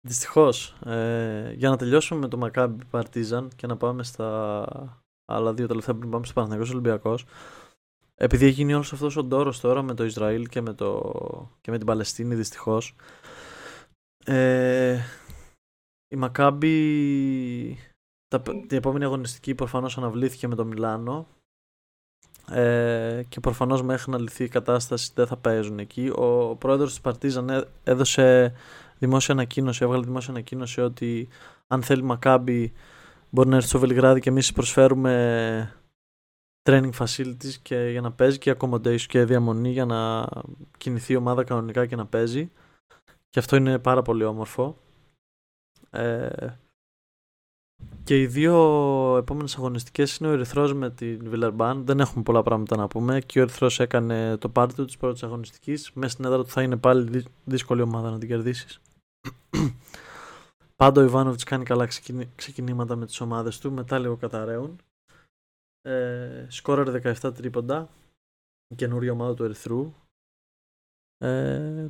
Δυστυχώς. Ε, για να τελειώσουμε με το Maccabi Partizan και να πάμε στα άλλα δύο τελευταία πριν πάμε στο Παναθηναϊκός Ολυμπιακός. Επειδή έχει γίνει όλος αυτός ο ντόρος τώρα με το Ισραήλ και με, το, και με την Παλαιστίνη δυστυχώς. Ε, η Maccabi τα, την επόμενη αγωνιστική προφανώς αναβλήθηκε με το Μιλάνο ε, και προφανώς μέχρι να λυθεί η κατάσταση δεν θα παίζουν εκεί. Ο πρόεδρος της Παρτίζαν έδωσε δημόσια ανακοίνωση, έβγαλε δημόσια ανακοίνωση ότι αν θέλει Μακάμπι μπορεί να έρθει στο Βελιγράδι και εμείς προσφέρουμε training facilities και για να παίζει και accommodation και διαμονή για να κινηθεί η ομάδα κανονικά και να παίζει. Και αυτό είναι πάρα πολύ όμορφο. Ε, και οι δύο επόμενες αγωνιστικές είναι ο Ερυθρός με την Βιλερμπάν. Δεν έχουμε πολλά πράγματα να πούμε. Και ο Ερυθρός έκανε το πάρτι του της πρώτης αγωνιστικής. Μέσα στην έδρα του θα είναι πάλι δύσκολη ομάδα να την κερδίσεις Πάντα ο Ιβάνοβιτς κάνει καλά ξεκινήματα με τις ομάδες του μετά λίγο καταραίουν ε, σκόραρε 17 τρίποντα. Η καινούργια ομάδα του Ερυθρού. Ε,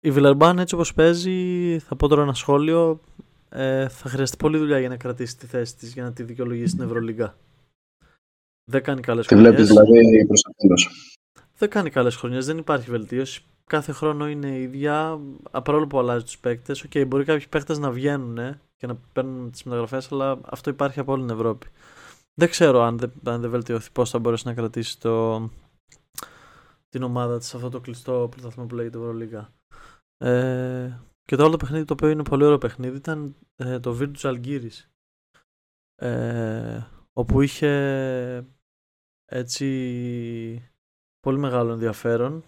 η Βιλερμπάν έτσι όπως παίζει, θα πω τώρα ένα σχόλιο, ε, θα χρειαστεί πολλή δουλειά για να κρατήσει τη θέση της, για να τη δικαιολογήσει στην Ευρωλίγκα. Δεν κάνει καλές χρονιές. Τη βλέπεις δηλαδή προς Δεν κάνει καλές χρονιές, δεν υπάρχει βελτίωση. Κάθε χρόνο είναι η ίδια, παρόλο που αλλάζει τους παίκτες. Okay, μπορεί κάποιοι παίκτες να βγαίνουν και να παίρνουν τις μεταγραφές, αλλά αυτό υπάρχει από όλη την Ευρώπη. Δεν ξέρω αν δεν, αν δεν βελτιωθεί πώς θα μπορέσει να κρατήσει το, την ομάδα της σε αυτό το κλειστό πρωτάθλημα που λέγεται Ευρωλίγα. Ε, και το άλλο παιχνίδι το οποίο είναι πολύ ωραίο παιχνίδι ήταν ε, το Virtus Algiris ε, όπου είχε έτσι πολύ μεγάλο ενδιαφέρον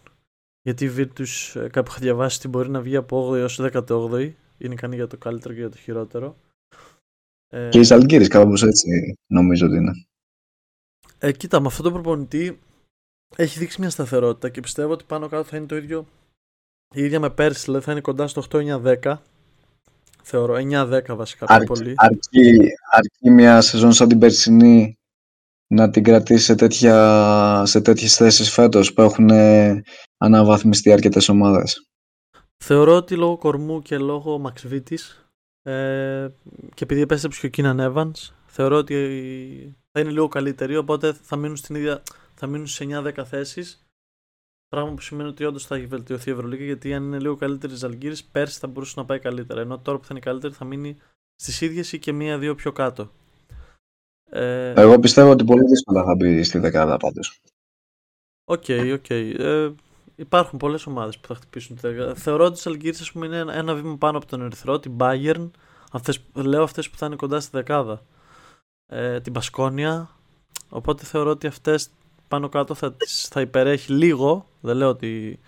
γιατί η Virtus ε, κάπου είχα διαβάσει ότι μπορεί να βγει από 8η έως 18η είναι ικανή για το καλύτερο και για το χειρότερο ε, και η Ζαλγκύρης κάπως έτσι νομίζω ότι είναι. Ε, κοίτα, με αυτό το προπονητή έχει δείξει μια σταθερότητα και πιστεύω ότι πάνω κάτω θα είναι το ίδιο η ίδια με πέρσι, δηλαδή θα είναι κοντά στο 8-9-10. Θεωρώ 9-10 βασικά Αρ, πολύ. Αρκεί, αρκεί μια σεζόν σαν την περσινή να την κρατήσει σε, τέτοια, σε τέτοιες θέσεις φέτος που έχουν αναβαθμιστεί αρκετές ομάδες. Θεωρώ ότι λόγω κορμού και λόγω Μαξβίτης ε, και επειδή επέστρεψε και ο Κίναν Evans, θεωρώ ότι θα είναι λίγο καλύτερη, οπότε θα μείνουν, στην ίδια, θα μείνουν σε 9-10 θέσεις. Πράγμα που σημαίνει ότι όντως θα έχει βελτιωθεί η Ευρωλίγα, γιατί αν είναι λίγο καλύτερη η Ζαλγκύρης, πέρσι θα μπορούσε να πάει καλύτερα. Ενώ τώρα που θα είναι καλύτερη θα μείνει στις ίδιες ή και μία-δύο πιο κάτω. Ε, Εγώ πιστεύω ότι πολύ δύσκολα θα μπει στη δεκάδα πάντως. OK, okay, OK. Okay. Ε, υπάρχουν πολλές ομάδες που θα χτυπήσουν τη δεκάδα. Θεωρώ ότι η Ζαλγκίρι είναι ένα, ένα βήμα πάνω από τον Ερυθρό, την Bayern, αυτές, λέω αυτές που θα είναι κοντά στη δεκάδα. Ε, την Μπασκόνια. Οπότε θεωρώ ότι αυτές πάνω κάτω θα, θα υπερέχει λίγο. Δεν λέω ότι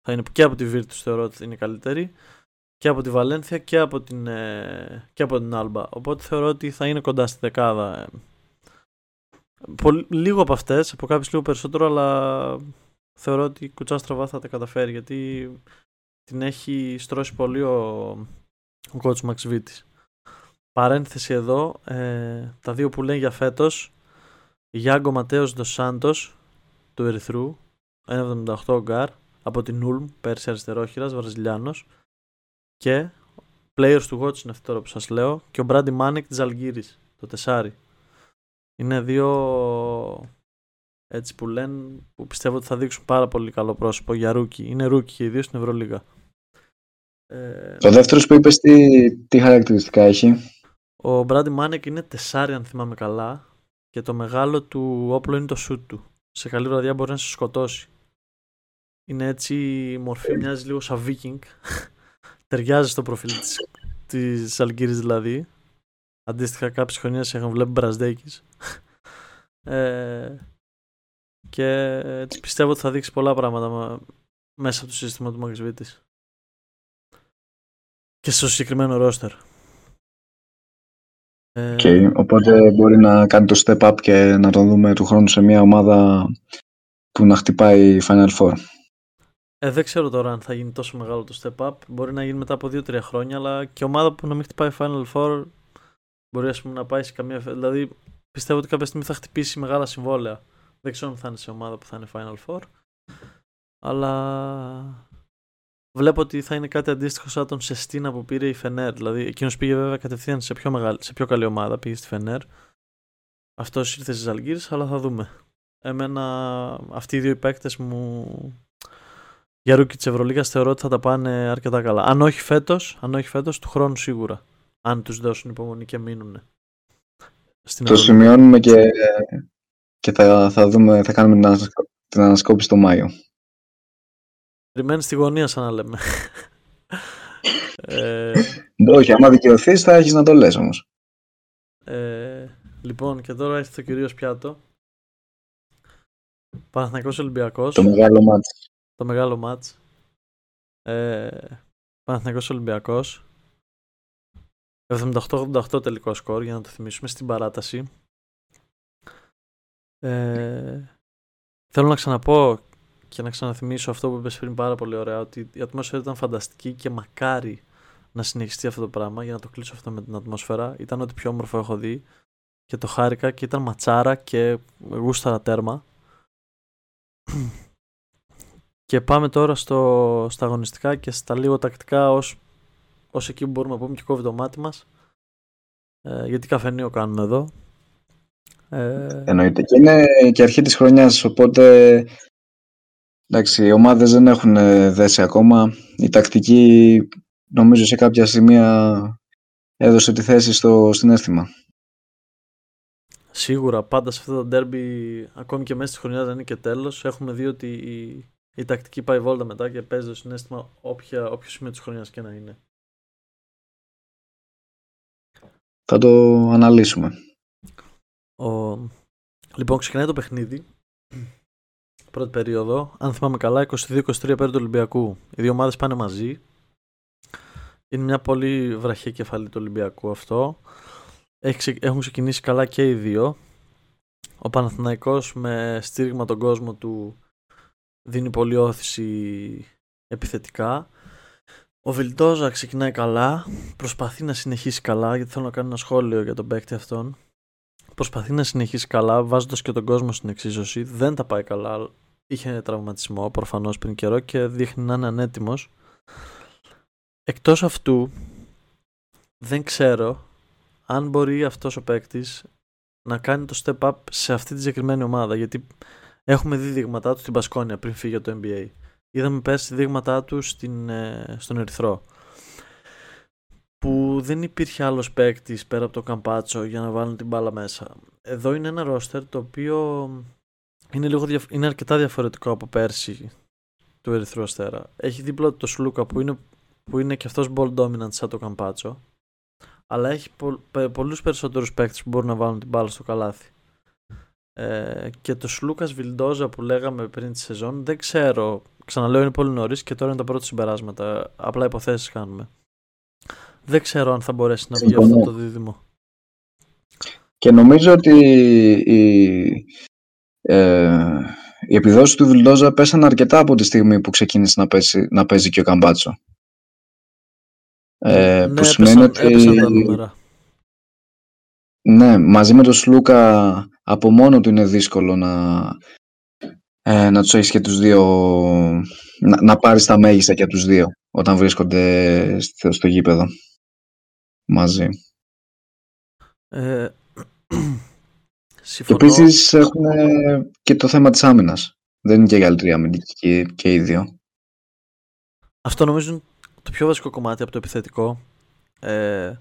θα είναι και από τη Virtus θεωρώ ότι είναι καλύτερη. Και από τη Βαλένθια και από την, ε, και από την Άλμπα. Οπότε θεωρώ ότι θα είναι κοντά στη δεκάδα. Ε. Πολύ, λίγο από αυτές, από κάποιες λίγο περισσότερο, αλλά θεωρώ ότι η κουτσά στραβά θα τα καταφέρει γιατί την έχει στρώσει πολύ ο, ο coach Max Βίτης. Παρένθεση εδώ, ε, τα δύο που λένε για φέτος, Γιάνγκο Ματέος Ντοσάντος του Ερυθρού, 1,78 γκαρντ, από την Ούλμ, πέρσι αριστερόχειρας, Βραζιλιάνος, και players to watch είναι αυτό τώρα που σας λέω, και ο Μπράντι Μάνεκ της Ζαλγκίρις, το τεσάρι. Είναι δύο έτσι που λένε, που πιστεύω ότι θα δείξουν πάρα πολύ καλό πρόσωπο για ρούκι. Είναι ρούκι και οι δύο στην Ευρωλίγα. Ε... Το δεύτερος που είπες τι, τι χαρακτηριστικά έχει; Ο Μπράντι Μάνεκ είναι τεσάρι αν θυμάμαι καλά και το μεγάλο του όπλο είναι το σούτ του. Σε καλή βραδιά μπορεί να σε σκοτώσει. Είναι έτσι η μορφή μοιάζει λίγο σαν βίκινγκ. Ταιριάζει στο προφίλ της, της Αλγύρης δηλαδή. Αντίστοιχα κάποιες χρονιές είχαν βλέπει Μπραζδέκης. ε, και έτσι πιστεύω ότι θα δείξει πολλά πράγματα μέσα από το σύστημα του Μαξβίτης. Και στο συγκεκριμένο ρόστερ. Okay, οπότε μπορεί να κάνει το step up και να τον δούμε του χρόνου σε μια ομάδα που να χτυπάει Final Four. Ε, δεν ξέρω τώρα αν θα γίνει τόσο μεγάλο το step up. Μπορεί να γίνει μετά από 2-3 χρόνια, αλλά και ομάδα που να μην χτυπάει Final Four μπορεί ας πούμε, να πάει σε καμία. Δηλαδή πιστεύω ότι κάποια στιγμή θα χτυπήσει μεγάλα συμβόλαια. Δεν ξέρω αν θα είναι σε ομάδα που θα είναι Final Four. Αλλά βλέπω ότι θα είναι κάτι αντίστοιχο σαν τον Σεστίνα που πήρε η Φενέρ. Δηλαδή εκείνος πήγε βέβαια κατευθείαν σε πιο, μεγάλη, σε πιο καλή ομάδα, πήγε στη Φενέρ. Αυτός ήρθε στη Ζαλγκίρις, αλλά θα δούμε. Εμένα αυτοί οι δύο παίκτες μου για ρούκι της Ευρωλίγα θεωρώ ότι θα τα πάνε αρκετά καλά. Αν όχι φέτος, αν όχι φέτος, του χρόνου σίγουρα. Αν τους δώσουν υπομονή και μείνουν. στην Το Ευρωλίγα. σημειώνουμε και, και θα, θα, δούμε, θα κάνουμε την, ανασκο- την ανασκόπηση το Μάιο. Περιμένεις στη γωνία σαν να λέμε. ε, Όχι, άμα δικαιωθείς θα έχεις να το λες όμως. ε, λοιπόν, και τώρα έρχεται το κυρίως πιάτο. Παναθηναϊκός Ολυμπιακός. Το μεγάλο μάτς. το μεγάλο μάτς. Ε, Παναθηναϊκός Ολυμπιακός. 78-88 τελικό σκορ για να το θυμίσουμε στην παράταση. Ε, θέλω να ξαναπώ και να ξαναθυμίσω αυτό που είπες πριν πάρα πολύ ωραία ότι η ατμόσφαιρα ήταν φανταστική και μακάρι να συνεχιστεί αυτό το πράγμα για να το κλείσω αυτό με την ατμόσφαιρα. Ήταν ό,τι πιο όμορφο έχω δει και το χάρηκα και ήταν ματσάρα και γούσταρα τέρμα. Και πάμε τώρα στο, στα αγωνιστικά και στα λίγο τακτικά ως, ως εκεί που μπορούμε να πούμε και κόβει το μάτι μας. Ε, γιατί καφενείο κάνουμε εδώ. Ε, Εννοείται. Και είναι και αρχή της χρονιάς, οπότε εντάξει, οι ομάδες δεν έχουν ε, δέσει ακόμα. Η τακτική νομίζω σε κάποια σημεία έδωσε τη θέση στο συνέστημα. Σίγουρα πάντα σε αυτό το ντέρμπι, ακόμη και μέσα στη χρονιά δεν είναι και τέλος, έχουμε δει ότι η, η τακτική πάει βόλτα μετά και παίζει το συνέστημα όποια, όποιο σημείο της χρονιάς και να είναι. Θα το αναλύσουμε. Ο... Λοιπόν, ξεκινάει το παιχνίδι. Πρώτη περίοδο. Αν θυμάμαι καλά, 22-23 πέρα του Ολυμπιακού. Οι δύο ομάδες πάνε μαζί. Είναι μια πολύ βραχή κεφαλή του Ολυμπιακού αυτό. Έχει ξε- Έχουν ξεκινήσει καλά και οι δύο. Ο Παναθηναϊκός με στήριγμα τον κόσμο του δίνει πολύ όθηση επιθετικά. Ο Βιλντόζα ξεκινάει καλά. Προσπαθεί να συνεχίσει καλά γιατί θέλω να κάνω ένα σχόλιο για τον παίκτη αυτόν προσπαθεί να συνεχίσει καλά, βάζοντας και τον κόσμο στην εξίσωση. Δεν τα πάει καλά. Είχε τραυματισμό προφανώς πριν καιρό και δείχνει να είναι ανέτοιμος. Εκτός αυτού, δεν ξέρω αν μπορεί αυτός ο παίκτης να κάνει το step up σε αυτή τη συγκεκριμένη ομάδα. Γιατί έχουμε δει δείγματά του στην Πασκόνια πριν φύγει από το NBA. Είδαμε πέρσι δείγματά του στην, ε, στον Ερυθρό που δεν υπήρχε άλλος παίκτης πέρα από το Καμπάτσο για να βάλουν την μπάλα μέσα. Εδώ είναι ένα ρόστερ το οποίο είναι, λίγο διαφ- είναι αρκετά διαφορετικό από πέρσι του Ερυθρού Αστέρα. Έχει δίπλα του το Σλούκα που είναι, που είναι και αυτός ball dominant σαν το Καμπάτσο αλλά έχει πο, πε- πολλούς περισσότερους παίκτες που μπορούν να βάλουν την μπάλα στο καλάθι. Ε, και το Σλούκας Βιλντόζα που λέγαμε πριν τη σεζόν δεν ξέρω, ξαναλέω είναι πολύ νωρίς και τώρα είναι τα πρώτα συμπεράσματα, απλά υποθέσεις κάνουμε. Δεν ξέρω αν θα μπορέσει να βγει Συμφωνώ. αυτό το δίδυμο. Και νομίζω ότι η, ε, οι επιδόσεις του Βιλντόζα πέσαν αρκετά από τη στιγμή που ξεκίνησε να παίζει, να παίζει και ο Καμπάτσο. Ε, ναι, που σημαίνει έπεσαν, ότι έπεσαν τα νούμερα. ναι, μαζί με τον Σλούκα από μόνο του είναι δύσκολο να, ε, να τους έχεις και τους δύο να, να πάρεις τα μέγιστα και τους δύο όταν βρίσκονται στο, στο γήπεδο μαζί. Ε, Και συμφωνώ. επίσης έχουν και το θέμα της άμυνας. Δεν είναι και η καλύτερη αμυντική και, και οι δύο. Αυτό νομίζω είναι το πιο βασικό κομμάτι από το επιθετικό. Ε,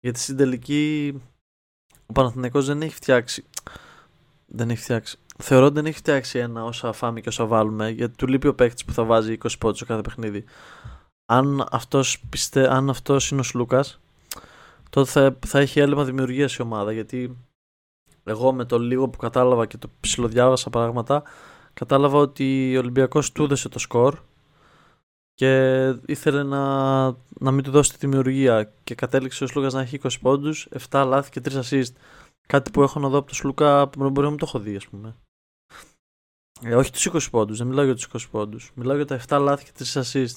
γιατί στην τελική ο Παναθηναϊκός δεν έχει φτιάξει. Δεν έχει φτιάξει. Θεωρώ ότι δεν έχει φτιάξει ένα όσα φάμε και όσα βάλουμε, γιατί του λείπει ο παίκτης που θα βάζει 20 πόντους σε κάθε παιχνίδι. Αν αυτός, πιστε... Αν αυτός είναι ο Σλούκας, τότε θα, θα έχει έλλειμμα δημιουργίας η ομάδα. Γιατί εγώ με το λίγο που κατάλαβα και το ψιλοδιάβασα πράγματα, κατάλαβα ότι ο Ολυμπιακός του έδωσε το σκορ και ήθελε να, να μην του δώσει τη δημιουργία και κατέληξε ο Σλούκας να έχει 20 πόντους, 7 λάθη και 3 assist. Κάτι που έχω να δω από τον Σλούκα που μπορεί να μην το έχω δει, ας πούμε. Ε, όχι τους 20 πόντους, δεν μιλάω για τους 20 πόντους. Μιλάω για τα 7 λάθη και 3 assist.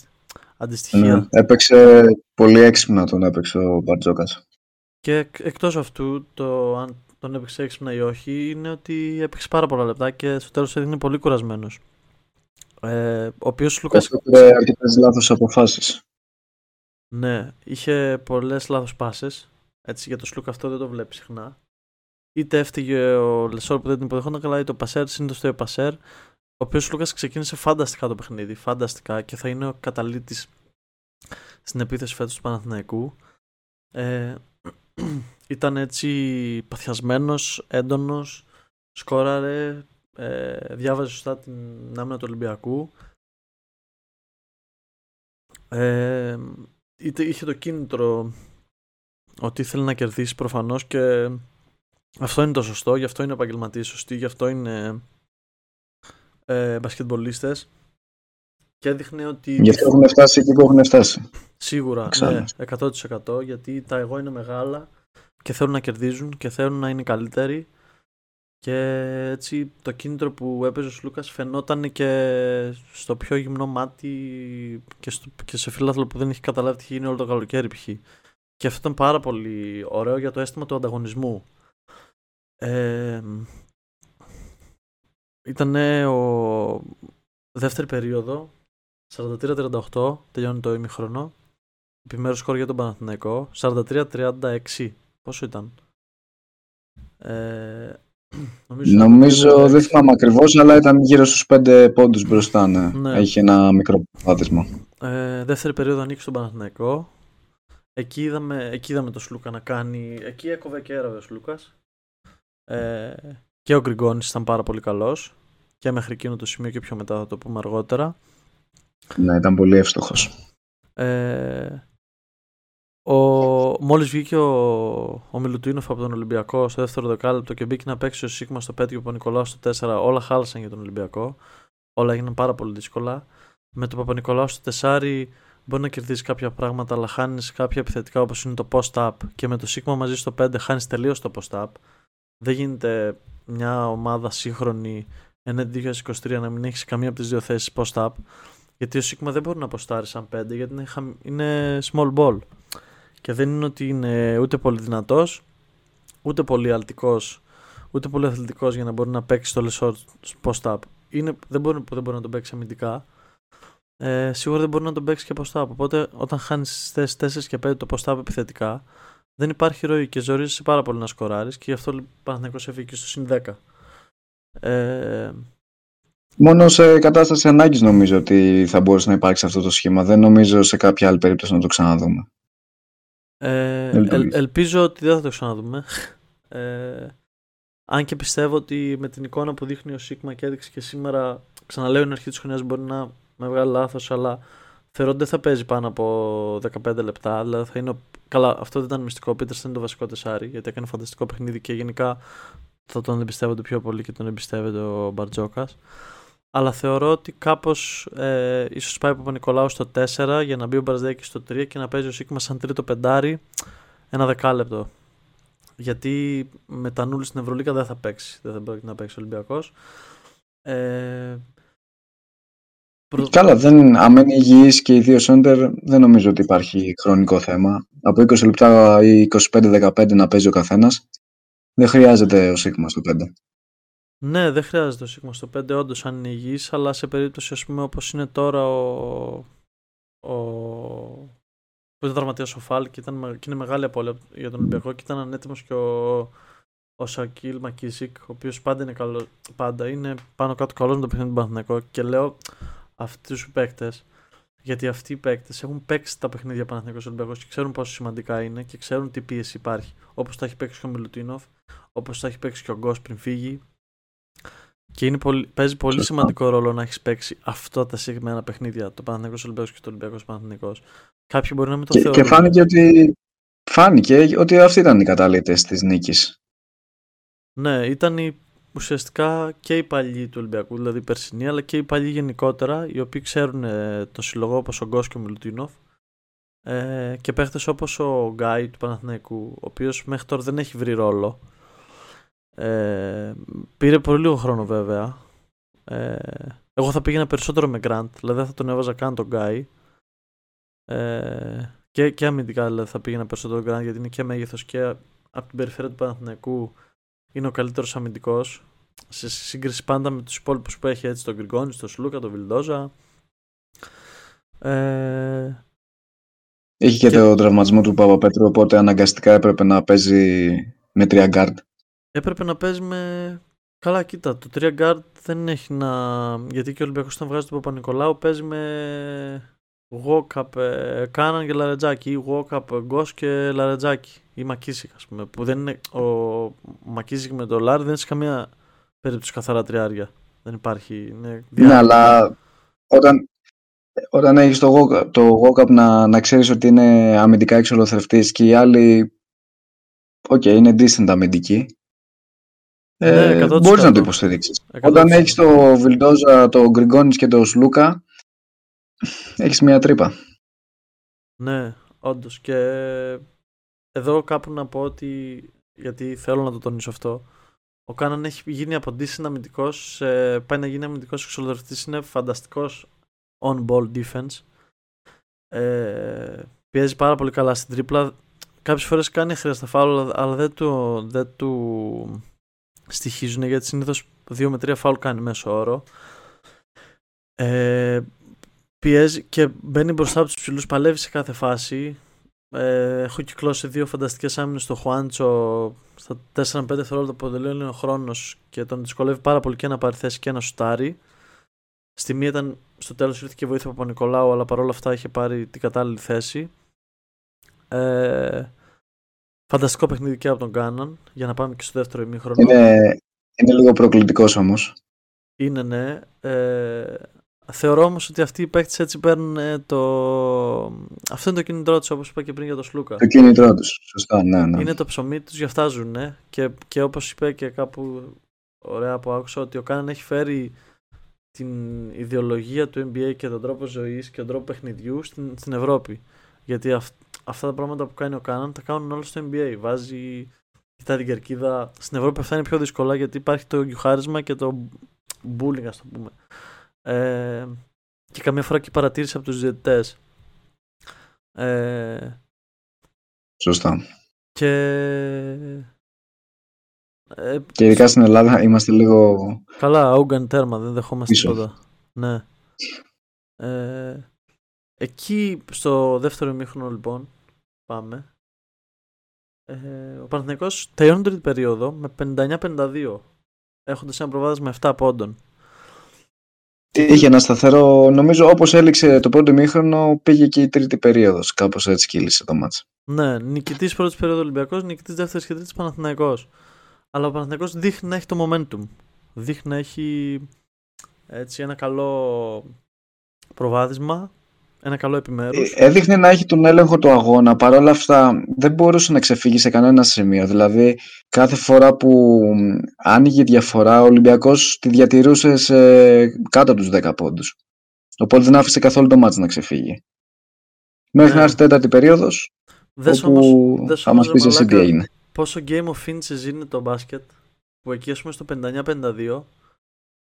Αντιστοιχεία. Ναι. Έπαιξε πολύ έξυπνα τον έπαιξε ο Μπαρτζόκας. Και εκ- εκτός αυτού, το αν τον έπαιξε έξυπνα ή όχι, είναι ότι έπαιξε πάρα πολλά λεπτά και στο τέλος έδινε πολύ κουρασμένος. Ε, ο οποίος Λούκας Πήρε αρκετές λάθος αποφάσεις. Ναι, είχε πολλές λάθος πάσες. Έτσι για το Σλουκ αυτό δεν το βλέπει συχνά. Είτε έφτυγε ο Λεσόρ που δεν την υποδεχόταν καλά, είτε ο Πασέρ, συνήθως το ο Πασέρ. Ο οποίος Λούκας ξεκίνησε φανταστικά το παιχνίδι. Φανταστικά και θα είναι ο καταλήτης στην επίθεση φέτος του Παναθηναϊκού. Ε, ήταν έτσι παθιασμένος, έντονος, σκόραρε, ε, διάβαζε σωστά την άμυνα του Ολυμπιακού. Ε, είχε το κίνητρο ότι ήθελε να κερδίσει προφανώς και αυτό είναι το σωστό, γι' αυτό είναι επαγγελματίε σωστοί, γι' αυτό είναι ε, μπασκετμπολίστες και έδειχνε ότι... Γι' αυτό έχουν φτάσει εκεί που έχουν φτάσει. Σίγουρα, ναι, 100% γιατί τα εγώ είναι μεγάλα και θέλουν να κερδίζουν και θέλουν να είναι καλύτεροι και έτσι το κίνητρο που έπαιζε ο Σλούκας φαινόταν και στο πιο γυμνό μάτι και, στο, και σε φίλαθλο που δεν έχει καταλάβει τι γίνει όλο το καλοκαίρι π.χ. Και αυτό ήταν πάρα πολύ ωραίο για το αίσθημα του ανταγωνισμού. Ε, ήταν ο δεύτερη περίοδο 43-38 τελειώνει το ημιχρονό επιμέρους σκορ για τον Παναθηναϊκό 43-36 πόσο ήταν; Ε, νομίζω, νομίζω δεν θυμάμαι ακριβώς, αλλά ήταν γύρω στους 5 πόντους μπροστά ναι. ναι. έχει ένα μικρό πάτισμα ε, δεύτερη περίοδο ανοίξει στον Παναθηναϊκό. Εκεί είδαμε, εκεί είδαμε το Σλούκα να κάνει εκεί έκοβε και έραβε ο Σλούκας. Ε, και ο Γκριγκόνης ήταν πάρα πολύ καλός και μέχρι εκείνο το σημείο και πιο μετά θα το πούμε αργότερα. Ναι, ήταν πολύ εύστοχος. Ε, ο, μόλις βγήκε ο, ο Μιλουτίνοφ από τον Ολυμπιακό στο δεύτερο δεκάλεπτο και μπήκε να παίξει ο Σίγμα στο 5 και ο Νικολάου στο 4, όλα χάλασαν για τον Ολυμπιακό. Όλα έγιναν πάρα πολύ δύσκολα. Με τον Παπα-Νικολάου στο 4 μπορεί να κερδίσει κάποια πράγματα, αλλά χάνεις κάποια επιθετικά όπως είναι το post-up. Και με το Σίγμα μαζί στο 5 χάνεις τελείως το post-up. Δεν γίνεται μια ομάδα σύγχρονη ενέντη 2023 να μην έχεις καμία από τις δύο θέσεις post-up. Γιατί ο Σίγμα δεν μπορεί να αποστάρει σαν 5 γιατί είναι, είναι small ball. Και δεν είναι ότι είναι ούτε πολύ δυνατός, ούτε πολύ αλτικός, ούτε πολύ αθλητικός για να μπορεί να παίξει το λεσόρ post-up. Είναι, δεν, μπορεί, δεν μπορεί να τον παίξει αμυντικά. Ε, σίγουρα δεν μπορεί να τον παίξει και post-up. Οπότε όταν χάνεις θέσεις 4 και 5 το post-up επιθετικά, δεν υπάρχει ροή και ζορίζει πάρα πολύ να σκοράρει και γι' αυτό λοιπόν έφυγε και στο συν 10. Ε... Μόνο σε κατάσταση ανάγκης νομίζω ότι θα μπορούσε να υπάρξει αυτό το σχήμα. Δεν νομίζω σε κάποια άλλη περίπτωση να το ξαναδούμε. Ε, ελ, ελπίζω ότι δεν θα το ξαναδούμε. Ε, αν και πιστεύω ότι με την εικόνα που δείχνει ο Σίγμα και έδειξε και σήμερα, ξαναλέω είναι αρχή της χρονιάς μπορεί να με βγάλει λάθος, αλλά θεωρώ ότι δεν θα παίζει πάνω από 15 λεπτά. Δηλαδή θα είναι, καλά, αυτό δεν ήταν μυστικό. Ο Πίτερ ήταν το βασικό τεσάρι, γιατί έκανε φανταστικό παιχνίδι και γενικά θα τον εμπιστεύονται πιο πολύ και τον εμπιστεύεται ο Μπαρτζόκας. Αλλά θεωρώ ότι κάπως ε, ίσως πάει από Νικολάου στο 4 για να μπει ο Μπαρσδέκη στο 3 και να παίζει ο Σίγμα σαν τρίτο πεντάρι ένα δεκάλεπτο. Γιατί με τα νουλ στην Ευρωλίκα δεν θα παίξει. Δεν θα μπορεί να παίξει ο Ολυμπιακός. Ε, Καλά, δεν, αν είναι υγιείς και οι δύο σόντερ, δεν νομίζω ότι υπάρχει χρονικό θέμα. Από 20 λεπτά ή 25-15 να παίζει ο καθένας. Δεν χρειάζεται ο Σίγμας στο 5. Ναι, δεν χρειάζεται ο Σίγμας στο 5, όντως αν είναι υγιής, αλλά σε περίπτωση ας πούμε όπως είναι τώρα ο... ο... Που ήταν δραματίας ο Φάλ και, ήταν, και είναι μεγάλη απώλεια για τον Ολυμπιακό και ήταν ανέτοιμος και ο, ο Σακίλ Μακίσικ, ο οποίος πάντα είναι καλό, πάντα είναι πάνω κάτω καλός με το παιχνίδι του Παναθηναϊκό και λέω αυτούς τους παίκτες, γιατί αυτοί οι παίκτες έχουν παίξει τα παιχνίδια Παναθηναϊκός Ολυμπιακός και ξέρουν πόσο σημαντικά είναι και ξέρουν τι πίεση υπάρχει. Όπως τα έχει παίξει και ο Μιλουτίνοφ, όπως τα έχει παίξει και ο Γκος πριν φύγει. Και είναι πολύ, παίζει πολύ σημαντικό ρόλο να έχεις παίξει αυτά τα συγκεκριμένα παιχνίδια, το Παναθηναϊκός Ολυμπιακός και το Ολυμπιακός Παναθηναϊκός. Κάποιοι μπορεί να μην το και, θεωρούν. Και φάνηκε ότι, φάνηκε ότι αυτή ήταν η κατάλληλη της νίκης. Ναι, ήταν η ουσιαστικά και οι παλιοί του Ολυμπιακού, δηλαδή οι περσινοί, αλλά και οι παλιοί γενικότερα, οι οποίοι ξέρουν ε, το συλλογό όπως ο Γκος και ο Μιλουτίνοφ ε, και παίχτες όπως ο Γκάι του Παναθηναϊκού, ο οποίος μέχρι τώρα δεν έχει βρει ρόλο. Ε, πήρε πολύ λίγο χρόνο βέβαια. Ε, εγώ θα πήγαινα περισσότερο με Grant, δηλαδή δεν θα τον έβαζα καν τον Γκάι. Ε, και, και αμυντικά δηλαδή θα πήγαινα περισσότερο Grant γιατί είναι και μέγεθος και από την περιφέρεια του Παναθηναϊκού είναι ο καλύτερος αμυντικός. Σε σύγκριση πάντα με τους υπόλοιπους που έχει έτσι τον Γκριγκόνη, τον Σλούκα, τον Βιλντόζα. Ε... Είχε και, και το τραυματισμό του Παπαπέτρου, οπότε αναγκαστικά έπρεπε να παίζει με τρία γκαρντ. Έπρεπε να παίζει με. Καλά, κοίτα, το τρία γκαρντ δεν έχει να. Γιατί και ο Ολυμπιακός όταν βγάζει τον Παπα-Νικολάου παίζει με Γουόκαπ, ε, Κάναν και Λαρετζάκη ή Γουόκαπ, Γκος και Λαρετζάκη. ή Μακίσικ, ας πούμε. Που δεν είναι, ο Μακίσικ με το Λάρ δεν είναι σε καμία περίπτωση καθαρά τριάρια. Δεν υπάρχει. Είναι Ναι, αλλά όταν, όταν έχεις το, Γουόκ- το Γουόκαπ να, να ξέρεις ότι είναι αμυντικά εξολοθρευτής και οι άλλοι οκ, είναι decent αμυντικοί ε, Ναι, 100%. μπορείς να το υποστηρίξεις. 100%. Όταν έχεις το Βιλντόζα, το Γκριγκόνης και το Σλούκα έχεις μια τρύπα. Ναι, όντως. Και εδώ κάπου να πω ότι. Γιατί θέλω να το τονίσω αυτό. Ο Κάναν έχει γίνει από decent αμυντικός. Πάει να γίνει αμυντικός εξολοθρευτής. Είναι φανταστικός on-ball defense. Ε, πιέζει πάρα πολύ καλά στην τρίπλα. Κάποιες φορές κάνει χρειαστά φάουλ, αλλά- αλλά δεν του, δεν του στοιχίζουν γιατί συνήθως 2 με 3 φάουλ κάνει μέσω όρο. Ε, πιέζει και μπαίνει μπροστά από τους ψηλούς, παλεύει σε κάθε φάση. Ε, έχω κυκλώσει δύο φανταστικές άμυνες στο Χουάντσο στα 4-5 δευτερόλεπτα που τελειώνει ο χρόνος και τον δυσκολεύει πάρα πολύ και να πάρει θέση και να σουτάρει. Στη μία ήταν στο τέλος ήρθε και βοήθεια από Νικολάου, αλλά παρόλα αυτά είχε πάρει την κατάλληλη θέση. Ε, φανταστικό παιχνίδι και από τον Κάναν για να πάμε και στο δεύτερο ημίχρονο. Είναι, είναι λίγο προκλητικός όμως. Είναι ναι. Ε, θεωρώ όμως ότι αυτοί οι παίκτες έτσι παίρνουν ε, το. Αυτό είναι το κίνητρό τους, όπως είπα και πριν για τον Σλούκα. Το κίνητρό τους. Σωστά, ναι, ναι. Είναι το ψωμί τους, γι' αυτά ζουν. Ε. Και, και όπως είπε και κάπου ωραία που άκουσα, ότι ο Κάναν έχει φέρει την ιδεολογία του NBA και τον τρόπο ζωής και τον τρόπο παιχνιδιού στην, στην Ευρώπη. Γιατί αυ, αυτά τα πράγματα που κάνει ο Κάναν τα κάνουν όλα στο NBA. Βάζει, κοιτά την κερκίδα. Στην Ευρώπη αυτά είναι πιο δύσκολα γιατί υπάρχει το γιουχάρισμα και το bullying, ας το πούμε. Ε, και καμιά φορά και παρατήρηση από τους διαιτητές. Ε, Σωστά. και... Ε, Και ειδικά στην Ελλάδα είμαστε λίγο... Καλά, όγκαν τέρμα, δεν δεχόμαστε Πίσω. τίποτα. Ναι. Ε, εκεί στο δεύτερο ημίχρονο λοιπόν, πάμε. Ε, ο Παναθηναϊκός τελειώνει την τρίτη περίοδο με 59-52, έχοντας ένα προβάδισμα 7 πόντων. Είχε ένα σταθερό, νομίζω όπως έληξε το πρώτο μήχρονο πήγε και η τρίτη περίοδος. Κάπως έτσι κύλησε το μάτς. Ναι, νικητής πρώτης περίοδος Ολυμπιακός, νικητής δεύτερης και τρίτης Παναθηναϊκός. Αλλά ο Παναθηναϊκός δείχνει να έχει το momentum. Δείχνει να έχει έτσι ένα καλό προβάδισμα, ένα καλό επιμέρους. Ε, Έδειχνε να έχει τον έλεγχο του αγώνα. Παρ' όλα αυτά δεν μπορούσε να ξεφύγει σε κανένα σημείο. Δηλαδή κάθε φορά που μ, άνοιγε διαφορά ο Ολυμπιακός τη διατηρούσε σε κάτω από τους 10 πόντους. Οπότε δεν άφησε καθόλου το μάτς να ξεφύγει. Μέχρι Ναι. να έρθει η τέταρτη περίοδος Δες όπου όμως, δες θα όμως, μας ρε πεις εσύ τι μαλάκα, έγινε. πόσο game of inches είναι το μπάσκετ που εκεί ας πούμε στο 59-52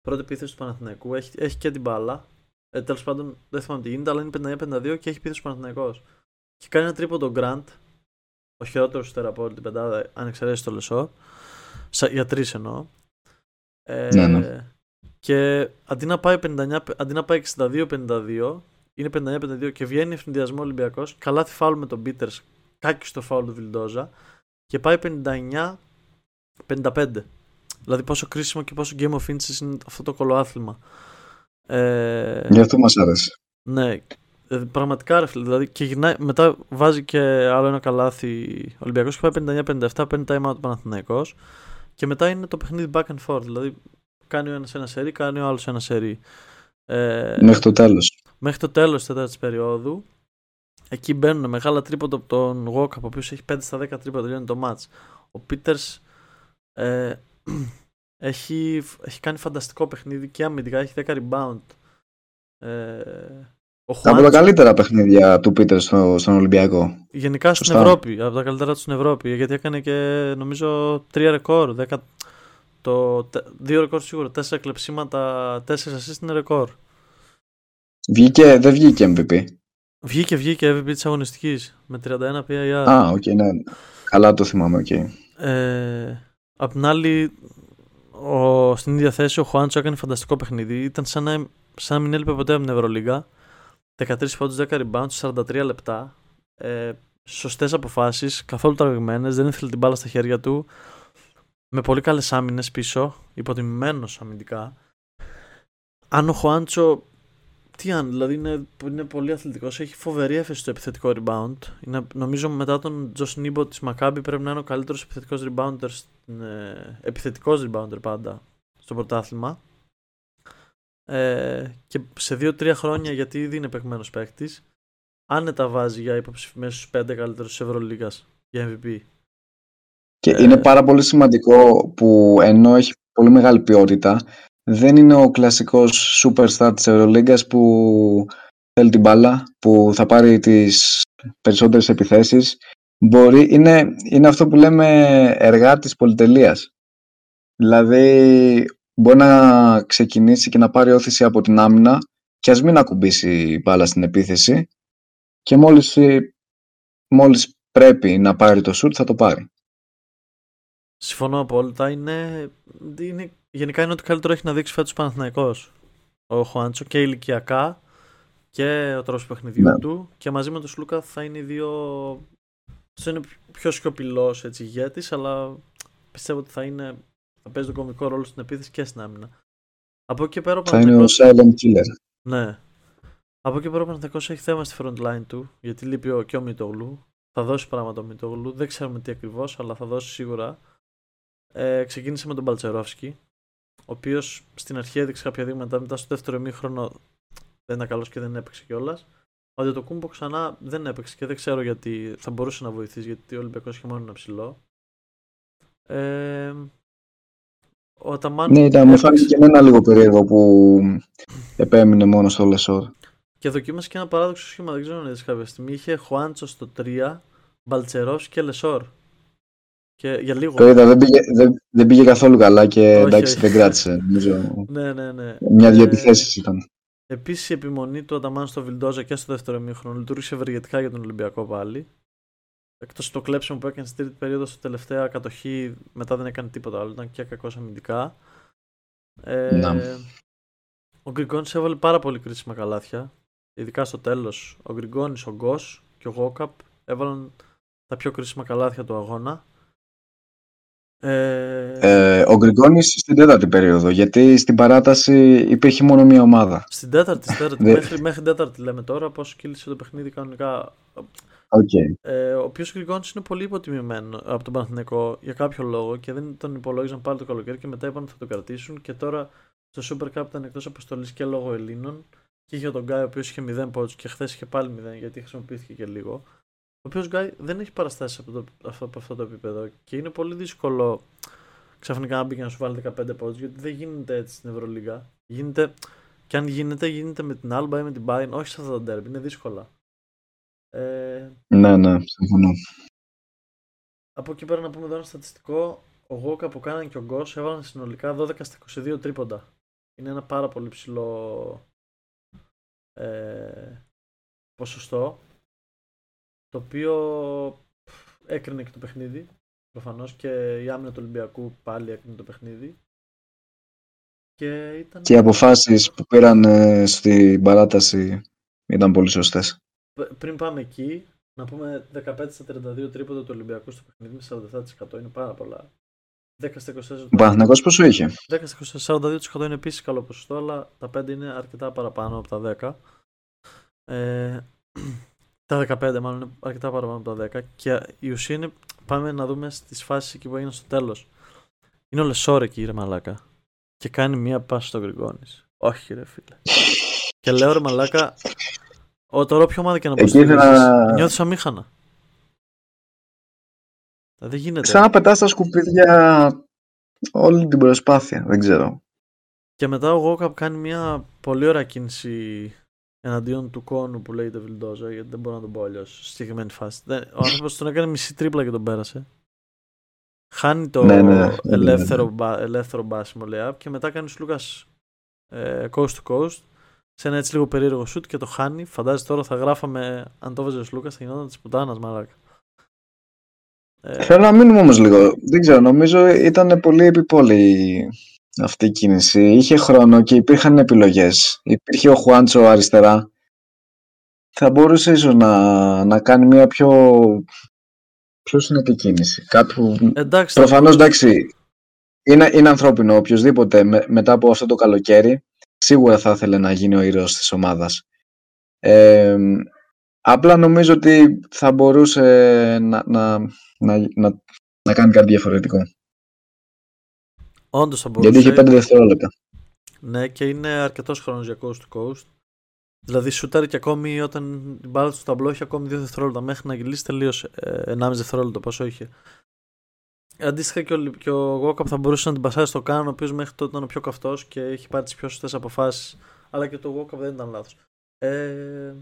πρώτη επίθεση του Παναθηναϊκού έχει, έχει και την μπάλα ε, τέλος πάντων δεν θυμάμαι τι γίνεται αλλά είναι 59-52 και έχει επίθεση του Παναθηναϊκός και κάνει ένα τρίποντο Grant ο χειρότερος στέρα από όλη την πεντάδα αν εξαιρέσει το Λεσόρ Σα- για τρεις εννοώ ε, Ναι, ναι. και αντί να πάει, 59, αντί να πάει 62-52 είναι 59-52 και βγαίνει ευνηδιασμό Ολυμπιακός καλάθι φάουλ με τον Πίτερς κάκι στο φάουλ του Βιλντόζα και πάει 59-55. Δηλαδή πόσο κρίσιμο και πόσο game of inches είναι αυτό το κολοάθλημα. Ε, Γι' αυτό μας άρεσε. ναι, ε, πραγματικά ρε φίλε. Δηλαδή και γυρνάει, μετά βάζει και άλλο ένα καλάθι ο Ολυμπιακός και πάει 59-57, παίρνει time out του Παναθηναϊκός και μετά είναι το παιχνίδι back and forth. Δηλαδή κάνει ο ένας ένα σερί, κάνει ο άλλος ένα σερί. Ε, Μέχρι το τέλος. μέχρι το τέλος της τέταρτης περίοδου εκεί μπαίνουν μεγάλα τρίποτα από τον Walkup ο οποίος έχει 5 στα 10 τρίποτα τελειώνει το match ο Peters ε, έχει, έχει κάνει φανταστικό παιχνίδι και αμυντικά έχει 10 rebound ε, ο Από τα Χουάντσο, καλύτερα παιχνίδια του Πίτερ στο, στον Ολυμπιακό. γενικά στην Σωστά. Ευρώπη από τα καλύτερα τους στην Ευρώπη γιατί έκανε και νομίζω 3 ρεκόρ 10, το, τε- δύο ρεκόρ σίγουρα, 4 κλεψίματα, 4 assist είναι ρεκόρ. Βγήκε, δεν βγήκε MVP. Βγήκε, βγήκε MVP της αγωνιστικής με 31 PIR. Α, οκ, ναι. Καλά το θυμάμαι, οκ. Ε, απ' την άλλη, ο, στην ίδια θέση ο Χουάντσο έκανε φανταστικό παιχνίδι. Ήταν σαν να, σαν να μην έλειπε ποτέ από την Ευρωλίγα. 13 πόντους, 10 rebounds, 43 λεπτά. Ε, σωστές αποφάσεις, καθόλου τραβηγμένες, δεν ήθελε την μπάλα στα χέρια του. Με πολύ καλές άμυνες πίσω, υποτιμημένος αμυντικά. Αν ο Χουάντσο τι αν, δηλαδή είναι, είναι πολύ αθλητικός. Έχει φοβερή έφεση στο επιθετικό rebound. Είναι, νομίζω μετά τον Τζο Νίμπο της Μακάμπη πρέπει να είναι ο καλύτερος επιθετικός rebounder. Ε, επιθετικός rebounder πάντα στο πρωτάθλημα. Ε, και σε 2-3 χρόνια, γιατί ήδη είναι παιγμένο παίκτης, άνετα βάζει για ύποψη μέσα στους 5 καλύτερους της Ευρωλίγα για MVP. Και ε, είναι πάρα πολύ σημαντικό που ενώ έχει πολύ μεγάλη ποιότητα, δεν είναι ο κλασικός superstar της Ευρωλίγκας που θέλει την μπάλα, που θα πάρει τις περισσότερες επιθέσεις. Μπορεί, είναι, είναι αυτό που λέμε εργάτης πολυτελείας. Δηλαδή μπορεί να ξεκινήσει και να πάρει όθηση από την άμυνα και ας μην ακουμπήσει μπάλα στην επίθεση και μόλις, μόλις πρέπει να πάρει το σουτ θα το πάρει. Συμφωνώ απόλυτα. Είναι, είναι, γενικά είναι ότι καλύτερο έχει να δείξει φέτος Παναθηναϊκός. Ο Χουάντσο και ηλικιακά και ο τρόπος παιχνιδιού ναι. του και μαζί με τον Σλούκα θα είναι οι δύο θα είναι πιο σιωπηλός έτσι ηγέτης αλλά πιστεύω ότι θα είναι θα παίζει τον κομικό ρόλο στην επίθεση και στην άμυνα. Από εκεί πέρα θα είναι ο silent killer. Ναι. Από εκεί πέρα ο Παναθηναϊκός έχει θέμα στη front line του γιατί λείπει ο, και ο Μητόγλου. Θα δώσει πράγματα ο Μητόγλου. Δεν ξέρουμε τι ακριβώς, αλλά θα δώσει σίγουρα. Ε, ξεκίνησε με τον Παλτσερόφσκι, ο οποίος στην αρχή έδειξε κάποια δείγματα, μετά στο δεύτερο ημίχρονο δεν ήταν καλός και δεν έπαιξε κιόλας. Ο Αντετοκούνμπο ξανά δεν έπαιξε και δεν ξέρω γιατί θα μπορούσε να βοηθήσει, γιατί ο Ολυμπιακός είχε μόνο ένα ψηλό. Ε, ο Αταμάν ναι, ήταν, μου φάνηκε και εμένα λίγο περίεργο που επέμεινε μόνος στο Λεσόρ. Και δοκίμασε και ένα παράδοξο σχήμα, δεν ξέρω αν είδες κάποια στιγμή. Είχε Χουάντσο στο 3, Μπαλτσερόφ και Λεσόρ. Και για λίγο. Το είδα, δεν πήγε, δεν, δεν πήγε καθόλου καλά και Όχι. εντάξει δεν κράτησε. ναι, ναι, ναι. Μια-δυο ε, ήταν. Επίσης η επιμονή του Αταμάν στο Βιλντόζα και στο δεύτερο μήχρονο λειτουργήσε ευεργετικά για τον Ολυμπιακό πάλι. Εκτός το κλέψιμο που έκανε στην τρίτη περίοδο στο τελευταία κατοχή, μετά δεν έκανε τίποτα άλλο. Ήταν και κακός αμυντικά. Ε, ο Γκριγκόνης έβαλε πάρα πολύ κρίσιμα καλάθια. Ειδικά στο τέλος. Ο Γκριγκόνης, ο Γκος και ο Γόκαπ έβαλαν τα πιο κρίσιμα καλάθια του αγώνα. Ε... Ε, ο Γκριγκόνης στην τέταρτη περίοδο, γιατί στην παράταση υπήρχε μόνο μία ομάδα. Στην τέταρτη, στην τέταρτη μέχρι, μέχρι τέταρτη λέμε τώρα, πώς κύλησε το παιχνίδι κανονικά. Okay. Ε, ο οποίος Γκριγκόνης είναι πολύ υποτιμημένο από τον Παναθηναϊκό για κάποιο λόγο και δεν τον υπολόγιζαν πάλι το καλοκαίρι και μετά είπαν ότι θα τον κρατήσουν και τώρα στο Super Cup ήταν εκτός αποστολής και λόγω Ελλήνων και είχε τον Γκάι ο οποίος είχε 0 πόντους και χθες είχε πάλι 0 γιατί χρησιμοποιήθηκε και λίγο ο οποίος Γκάι δεν έχει παραστάσεις από, το, αυτό, από αυτό το επίπεδο και είναι πολύ δύσκολο ξαφνικά να μπει και να σου βάλει 15 πόντους γιατί δεν γίνεται έτσι στην Ευρωλίγα. Γίνεται, και αν γίνεται, γίνεται με την Alba ή με την Bayern, όχι σε αυτά τα derby, είναι δύσκολα. Ε, ναι, ναι, συμφωνώ. Από εκεί πέρα να πούμε εδώ ένα στατιστικό. Ο Γόκα που κάνανε και ο Γκος έβαλαν συνολικά 12 στα 22 τρίποντα. Είναι ένα πάρα πολύ ψηλό ε, ποσοστό το οποίο έκρινε και το παιχνίδι προφανώς και η άμυνα του Ολυμπιακού πάλι έκρινε το παιχνίδι. Και, ήταν... και οι αποφάσεις που πήραν ε, στην παράταση ήταν πολύ σωστές. Πριν πάμε εκεί, να πούμε 15 στα 32 τρίποντα του Ολυμπιακού στο παιχνίδι με 47% είναι πάρα πολλά. 10 στα 24. Ο Παναθηναϊκός πόσο είχε; 10 στα 42% είναι επίσης καλό ποσοστό, αλλά τα 5 είναι αρκετά παραπάνω από τα 10. Ε, τα 15 μάλλον είναι αρκετά παραπάνω από τα 10. Και η ουσία είναι, πάμε να δούμε στις φάσεις εκεί που έγιναν στο τέλος. Είναι ο Λεσόρ εκεί, ρε Μαλάκα. Και κάνει μία πάση στο Γκριγκόνη. Όχι, ρε φίλε. και λέω ρε Μαλάκα, ο, τώρα όποια ομάδα και να πω θα... νιώθεις αμήχανα. Δεν γίνεται. Σαν να πετάς στα σκουπίδια όλη την προσπάθεια, δεν ξέρω. Και μετά ο Γόκαπ κάνει μια πολύ ωραία κίνηση εναντίον του κόνου που λέγεται Βιλντόζα, γιατί δεν μπορώ να τον πω αλλιώς στη συγκεκριμένη φάση. Ο άνθρωπος τον έκανε μισή τρίπλα και τον πέρασε. Χάνει το ναι, ναι, ναι, ελεύθερο, μπα, ελεύθερο μπάσιμο layup και μετά κάνει ο Λούκας ε, coast to coast σε ένα έτσι λίγο περίεργο shoot και το χάνει. Φαντάζεσαι τώρα θα γράφαμε αν το έβαζε ο Λούκας θα γινόταν της πουτάνας μαλάκα. Ε, Θέλω να μείνουμε όμως λίγο. Δεν ξέρω, νομίζω ήταν πολύ επιπόλαιη αυτή η κίνηση. Είχε χρόνο και υπήρχαν επιλογές. Υπήρχε ο Χουάντσο αριστερά. Θα μπορούσε ίσως να, να κάνει μια πιο, πιο συνετή κίνηση. Κάπου... Εντάξει, Προφανώς, εντάξει, είναι, είναι ανθρώπινο οποιοδήποτε μετά από αυτό το καλοκαίρι. σίγουρα θα ήθελε να γίνει ο ήρωας της ομάδας. Ε, απλά νομίζω ότι θα μπορούσε να, να, να, να, να κάνει κάτι διαφορετικό. Όντως θα μπορούσε. Γιατί είχε 5 δευτερόλεπτα. Ναι, και είναι αρκετός χρόνος για coast to coast. Δηλαδή, σουτάρει και ακόμη όταν την μπάλα του στο ταμπλό έχει ακόμη 2 δευτερόλεπτα. Μέχρι να γυλίσει τελείωσε. Ε, 1,5 δευτερόλεπτο πόσο είχε. Αντίστοιχα και ο, και ο Γόκαπ θα μπορούσε να την πασάρει στο Καν, ο οποίος μέχρι τότε ήταν ο πιο καυτός και έχει πάρει τις πιο σωστές αποφάσεις. Αλλά και το Γόκαπ δεν ήταν λάθος. Ε,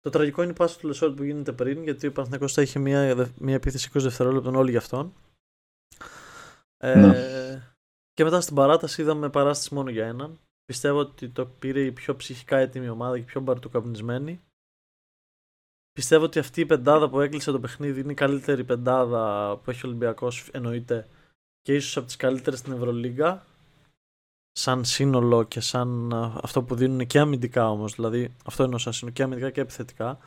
το τραγικό είναι η πάσα του Λεσόρ που γίνεται πριν, γιατί ο Παναθηναϊκός θα είχε μια, μια επίθεση 20 δευτερόλεπτων όλοι για αυτόν. Ε, Ναι. Και μετά στην παράταση είδαμε παράσταση μόνο για έναν. Πιστεύω ότι το πήρε η πιο ψυχικά έτοιμη ομάδα και η πιο μπαρουτοκαπνισμένη. Πιστεύω ότι αυτή η πεντάδα που έκλεισε το παιχνίδι είναι η καλύτερη πεντάδα που έχει ο Ολυμπιακός εννοείται και ίσως από τις καλύτερες στην Ευρωλίγκα σαν σύνολο και σαν α, αυτό που δίνουν και αμυντικά όμως δηλαδή αυτό εννοώ σαν σύνολο και αμυντικά και επιθετικά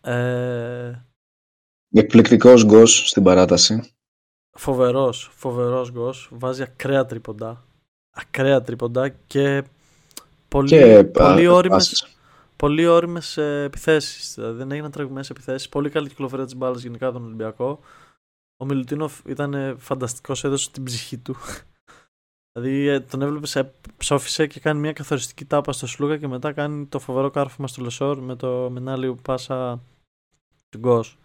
ε, Εκπληκτικός Γκος στην παράταση. Φοβερός, φοβερός Γκος βάζει ακραία τρίποντα ακραία τρίποντα και πολύ, Και πολύ α, ώριμες πάσες. πολύ ώριμες επιθέσεις. Δηλαδή δεν έγιναν τραβηγμένες επιθέσεις. Πολύ καλή κυκλοφορία της μπάλας γενικά τον Ολυμπιακό. Ο Μιλουτίνοφ ήταν φανταστικός, έδωσε την ψυχή του. δηλαδή ε, τον έβλεπες, ψόφησε και κάνει μια καθοριστική τάπα στο Σλούκα και μετά κάνει το φοβερό κάρφωμα στο Λεσόρ με το μενάλιο πάσα του Γκος.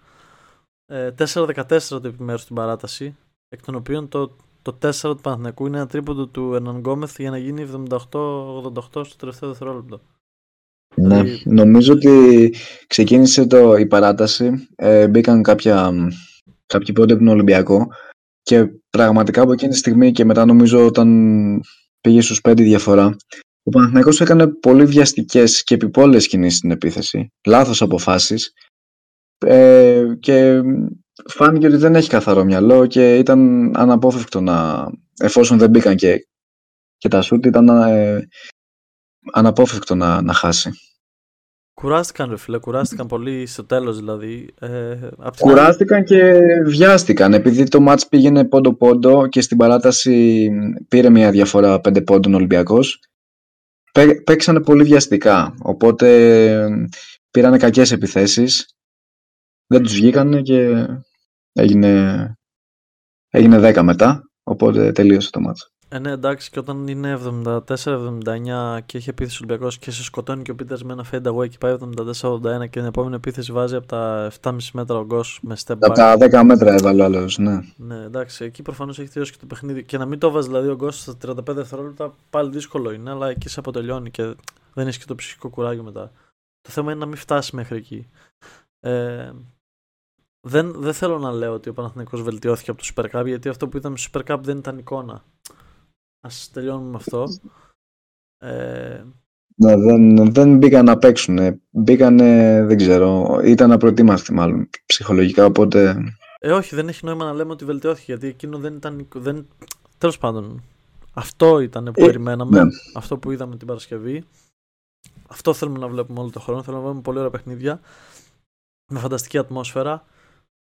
Ε, 4-14 το επιμέρους στην παράταση, εκ των οποίων το, το 4 του Παναθηναϊκού είναι ένα τρίποντο του Ερναν Γκόμεθ για να γίνει 78-88 στο τελευταίο δευτερόλεπτο. Ναι, Δηλαδή- νομίζω ότι ξεκίνησε το, η παράταση, ε, μπήκαν κάποια, μ, κάποιοι πόντι από τον Ολυμπιακό και πραγματικά από εκείνη τη στιγμή και μετά νομίζω όταν πήγε στους 5 διαφορά ο Παναθηναϊκός έκανε πολύ βιαστικές και επιπόλαιες κινήσεις στην επίθεση, λάθος αποφάσεις ε, και φάνηκε ότι δεν έχει καθαρό μυαλό και ήταν αναπόφευκτο να, εφόσον δεν μπήκαν και, και τα σούτ ήταν ε, αναπόφευκτο να, να χάσει. Κουράστηκαν, ρε φίλε, κουράστηκαν πολύ στο τέλος δηλαδή. Ε, απ' την Κουράστηκαν και βιάστηκαν επειδή το μάτς πήγαινε πόντο-πόντο και στην παράταση πήρε μια διαφορά πέντε πόντων Ολυμπιακός. Πέ- Παίξανε πολύ βιαστικά, οπότε πήρανε κακές επιθέσεις, δεν τους βγήκανε και έγινε, έγινε 10 μετά, οπότε τελείωσε το μάτς. Ε, ναι, εντάξει, και όταν είναι 74-79 και έχει επίθεση ο Ολυμπιακός και σε σκοτώνει και ο Πίτερς με ένα fade away και πάει 74-81 και την επόμενη επίθεση βάζει από τα 7,5 μέτρα ο Γκος με step Από back. τα 10 μέτρα έβαλε ο άλλος, ναι. Ναι, εντάξει, εκεί προφανώς έχει τελειώσει και το παιχνίδι. Και να μην το βάζεις δηλαδή ο Γκος στα 35 δευτερόλεπτα πάλι δύσκολο είναι, αλλά εκεί σε αποτελειώνει και δεν έχει και το ψυχικό κουράγιο μετά. Το θέμα είναι να μην φτάσει μέχρι εκεί. Ε, δεν, δεν θέλω να λέω ότι ο Παναθηναϊκός βελτιώθηκε από το Super Cup γιατί αυτό που είδαμε στο Super Cup δεν ήταν εικόνα. Ας τελειώνουμε με αυτό. Ε, Ναι, δεν, δεν μπήκαν να παίξουν. Μπήκανε, δεν ξέρω, ήταν απροετοίμαστοι μάλλον ψυχολογικά, οπότε ε, όχι, δεν έχει νόημα να λέμε ότι βελτιώθηκε γιατί εκείνο δεν ήταν. Δεν... Τέλος πάντων, αυτό ήταν που Ε, περιμέναμε. ναι. Αυτό που είδαμε την Παρασκευή. Αυτό θέλουμε να βλέπουμε όλο τον χρόνο. Θέλουμε να βλέπουμε πολύ ωραία παιχνίδια. Με φανταστική ατμόσφαιρα.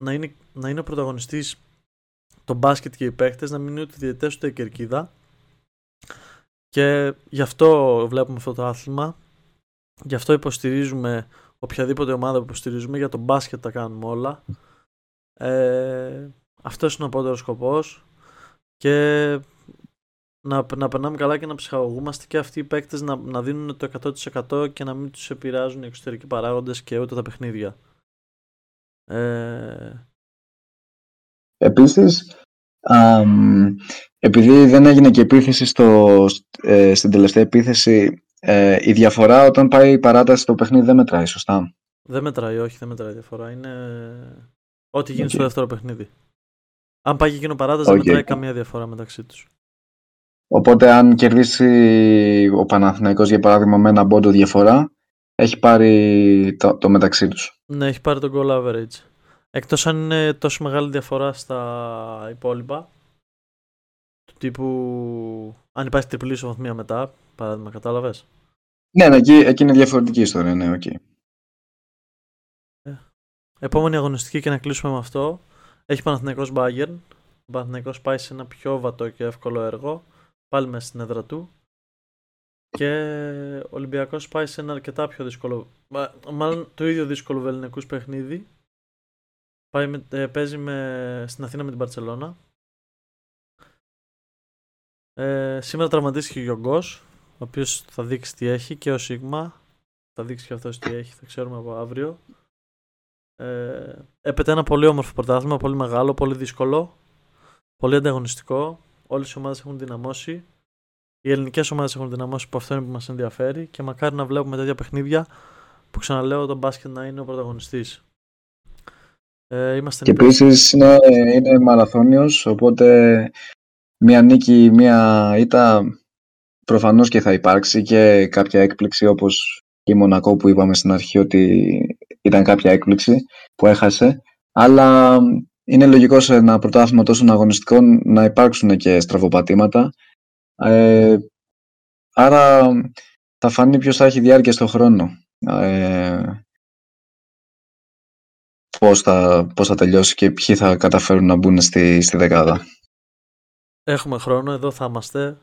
Να είναι, να είναι ο πρωταγωνιστής το μπάσκετ και οι παίχτε, να μην είναι ούτε διαιτέ ούτε η κερκίδα. Και γι' αυτό βλέπουμε αυτό το άθλημα. Γι' αυτό υποστηρίζουμε οποιαδήποτε ομάδα που υποστηρίζουμε. Για το μπάσκετ τα κάνουμε όλα. Ε, αυτός είναι ο απότερος σκοπός και να, να περνάμε καλά και να ψυχαγωγούμαστε και αυτοί οι παίκτες να, να δίνουν το 100% και να μην τους επηρεάζουν οι εξωτερικοί παράγοντες και ούτε τα παιχνίδια. Ε, Επίσης, αμ, επειδή δεν έγινε και επίθεση στο, ε, στην τελευταία επίθεση, ε, η διαφορά όταν πάει η παράταση στο παιχνίδι δεν μετράει, σωστά; δεν μετράει, όχι, δεν μετράει διαφορά. Είναι ό,τι γίνει Οκ. στο δεύτερο παιχνίδι. Αν πάει και εκείνο παράταση, δεν Οκ. μετράει καμία διαφορά μεταξύ τους. Οπότε αν κερδίσει ο Παναθηναϊκός για παράδειγμα με ένα πόντο διαφορά, έχει πάρει το, το μεταξύ τους. Ναι, έχει πάρει τον goal average. Εκτός αν είναι τόσο μεγάλη διαφορά στα υπόλοιπα. Του τύπου. Αν υπάρχει τριπλή ισοβαθμία μετά, παράδειγμα, κατάλαβες; Ναι, ναι, εκεί, εκεί είναι διαφορετική ιστορία, ναι, οκ. Επόμενη αγωνιστική και να κλείσουμε με αυτό. Έχει Παναθηναϊκός Bayern. Ο Παναθηναϊκός πάει σε ένα πιο βατό και εύκολο έργο. Πάλι μέσα στην έδρα του. Και ο Ολυμπιακός πάει σε ένα αρκετά πιο δύσκολο, μάλλον το ίδιο δύσκολο βεληνικούς παιχνίδι. Πάει με, ε, παίζει με, στην Αθήνα με την Μπαρσελόνα. Ε, σήμερα τραυματίστηκε ο Γιώργος, ο οποίος θα δείξει τι έχει και ο Σίγμα. Θα δείξει και αυτός τι έχει, θα ξέρουμε από αύριο. Ε, έπεται ένα πολύ όμορφο πρωτάθλημα, πολύ μεγάλο, πολύ δύσκολο, πολύ ανταγωνιστικό. Όλες οι ομάδες έχουν δυναμώσει. Οι ελληνικές ομάδες έχουν δυναμώσει που αυτό είναι που μας ενδιαφέρει και μακάρι να βλέπουμε τέτοια παιχνίδια που ξαναλέω το μπάσκετ να είναι ο πρωταγωνιστής. Ε, είμαστε και επίσης είναι, είναι μαραθώνιος, οπότε μία νίκη, μία ήττα προφανώς και θα υπάρξει και κάποια έκπληξη όπως η Μονακό που είπαμε στην αρχή ότι ήταν κάποια έκπληξη που έχασε. Αλλά είναι λογικό σε ένα πρωτάθλημα τόσο αγωνιστικό να υπάρξουν και στραβοπατήματα. Ε, άρα θα φανεί ποιος θα έχει διάρκεια στο χρόνο. Ε, πώς, θα, πώς θα τελειώσει και ποιοι θα καταφέρουν να μπουν στη, στη δεκάδα. Έχουμε χρόνο, εδώ θα είμαστε.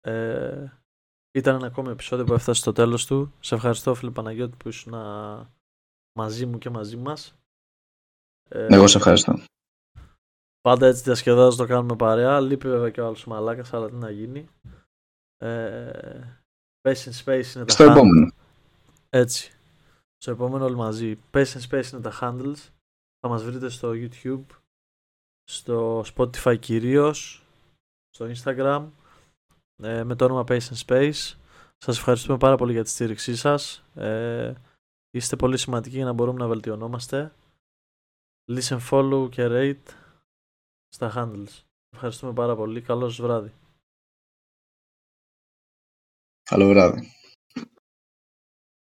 Ε, ήταν ένα ακόμα επεισόδιο που έφτασε στο τέλος του. Σε ευχαριστώ φίλε Παναγιώτη που ήσουν μαζί μου και μαζί μας. Ε, Εγώ σε ευχαριστώ. Πάντα έτσι διασκεδάζω το κάνουμε παρέα. Λείπει βέβαια και ο άλλος μαλάκας, αλλά τι να γίνει. Ε, Space Space είναι τα Στο επόμενο. Έτσι. Στο επόμενο όλοι μαζί. Space Space είναι τα handles. Θα μας βρείτε στο YouTube, στο Spotify κυρίως, στο Instagram, ε, με το όνομα Pace Space. Σας ευχαριστούμε πάρα πολύ για τη στήριξή σας. Ε, είστε πολύ σημαντικοί για να μπορούμε να βελτιωνόμαστε. Listen, follow και rate στα handles. Ευχαριστούμε πάρα πολύ. Καλό βράδυ. Καλό βράδυ.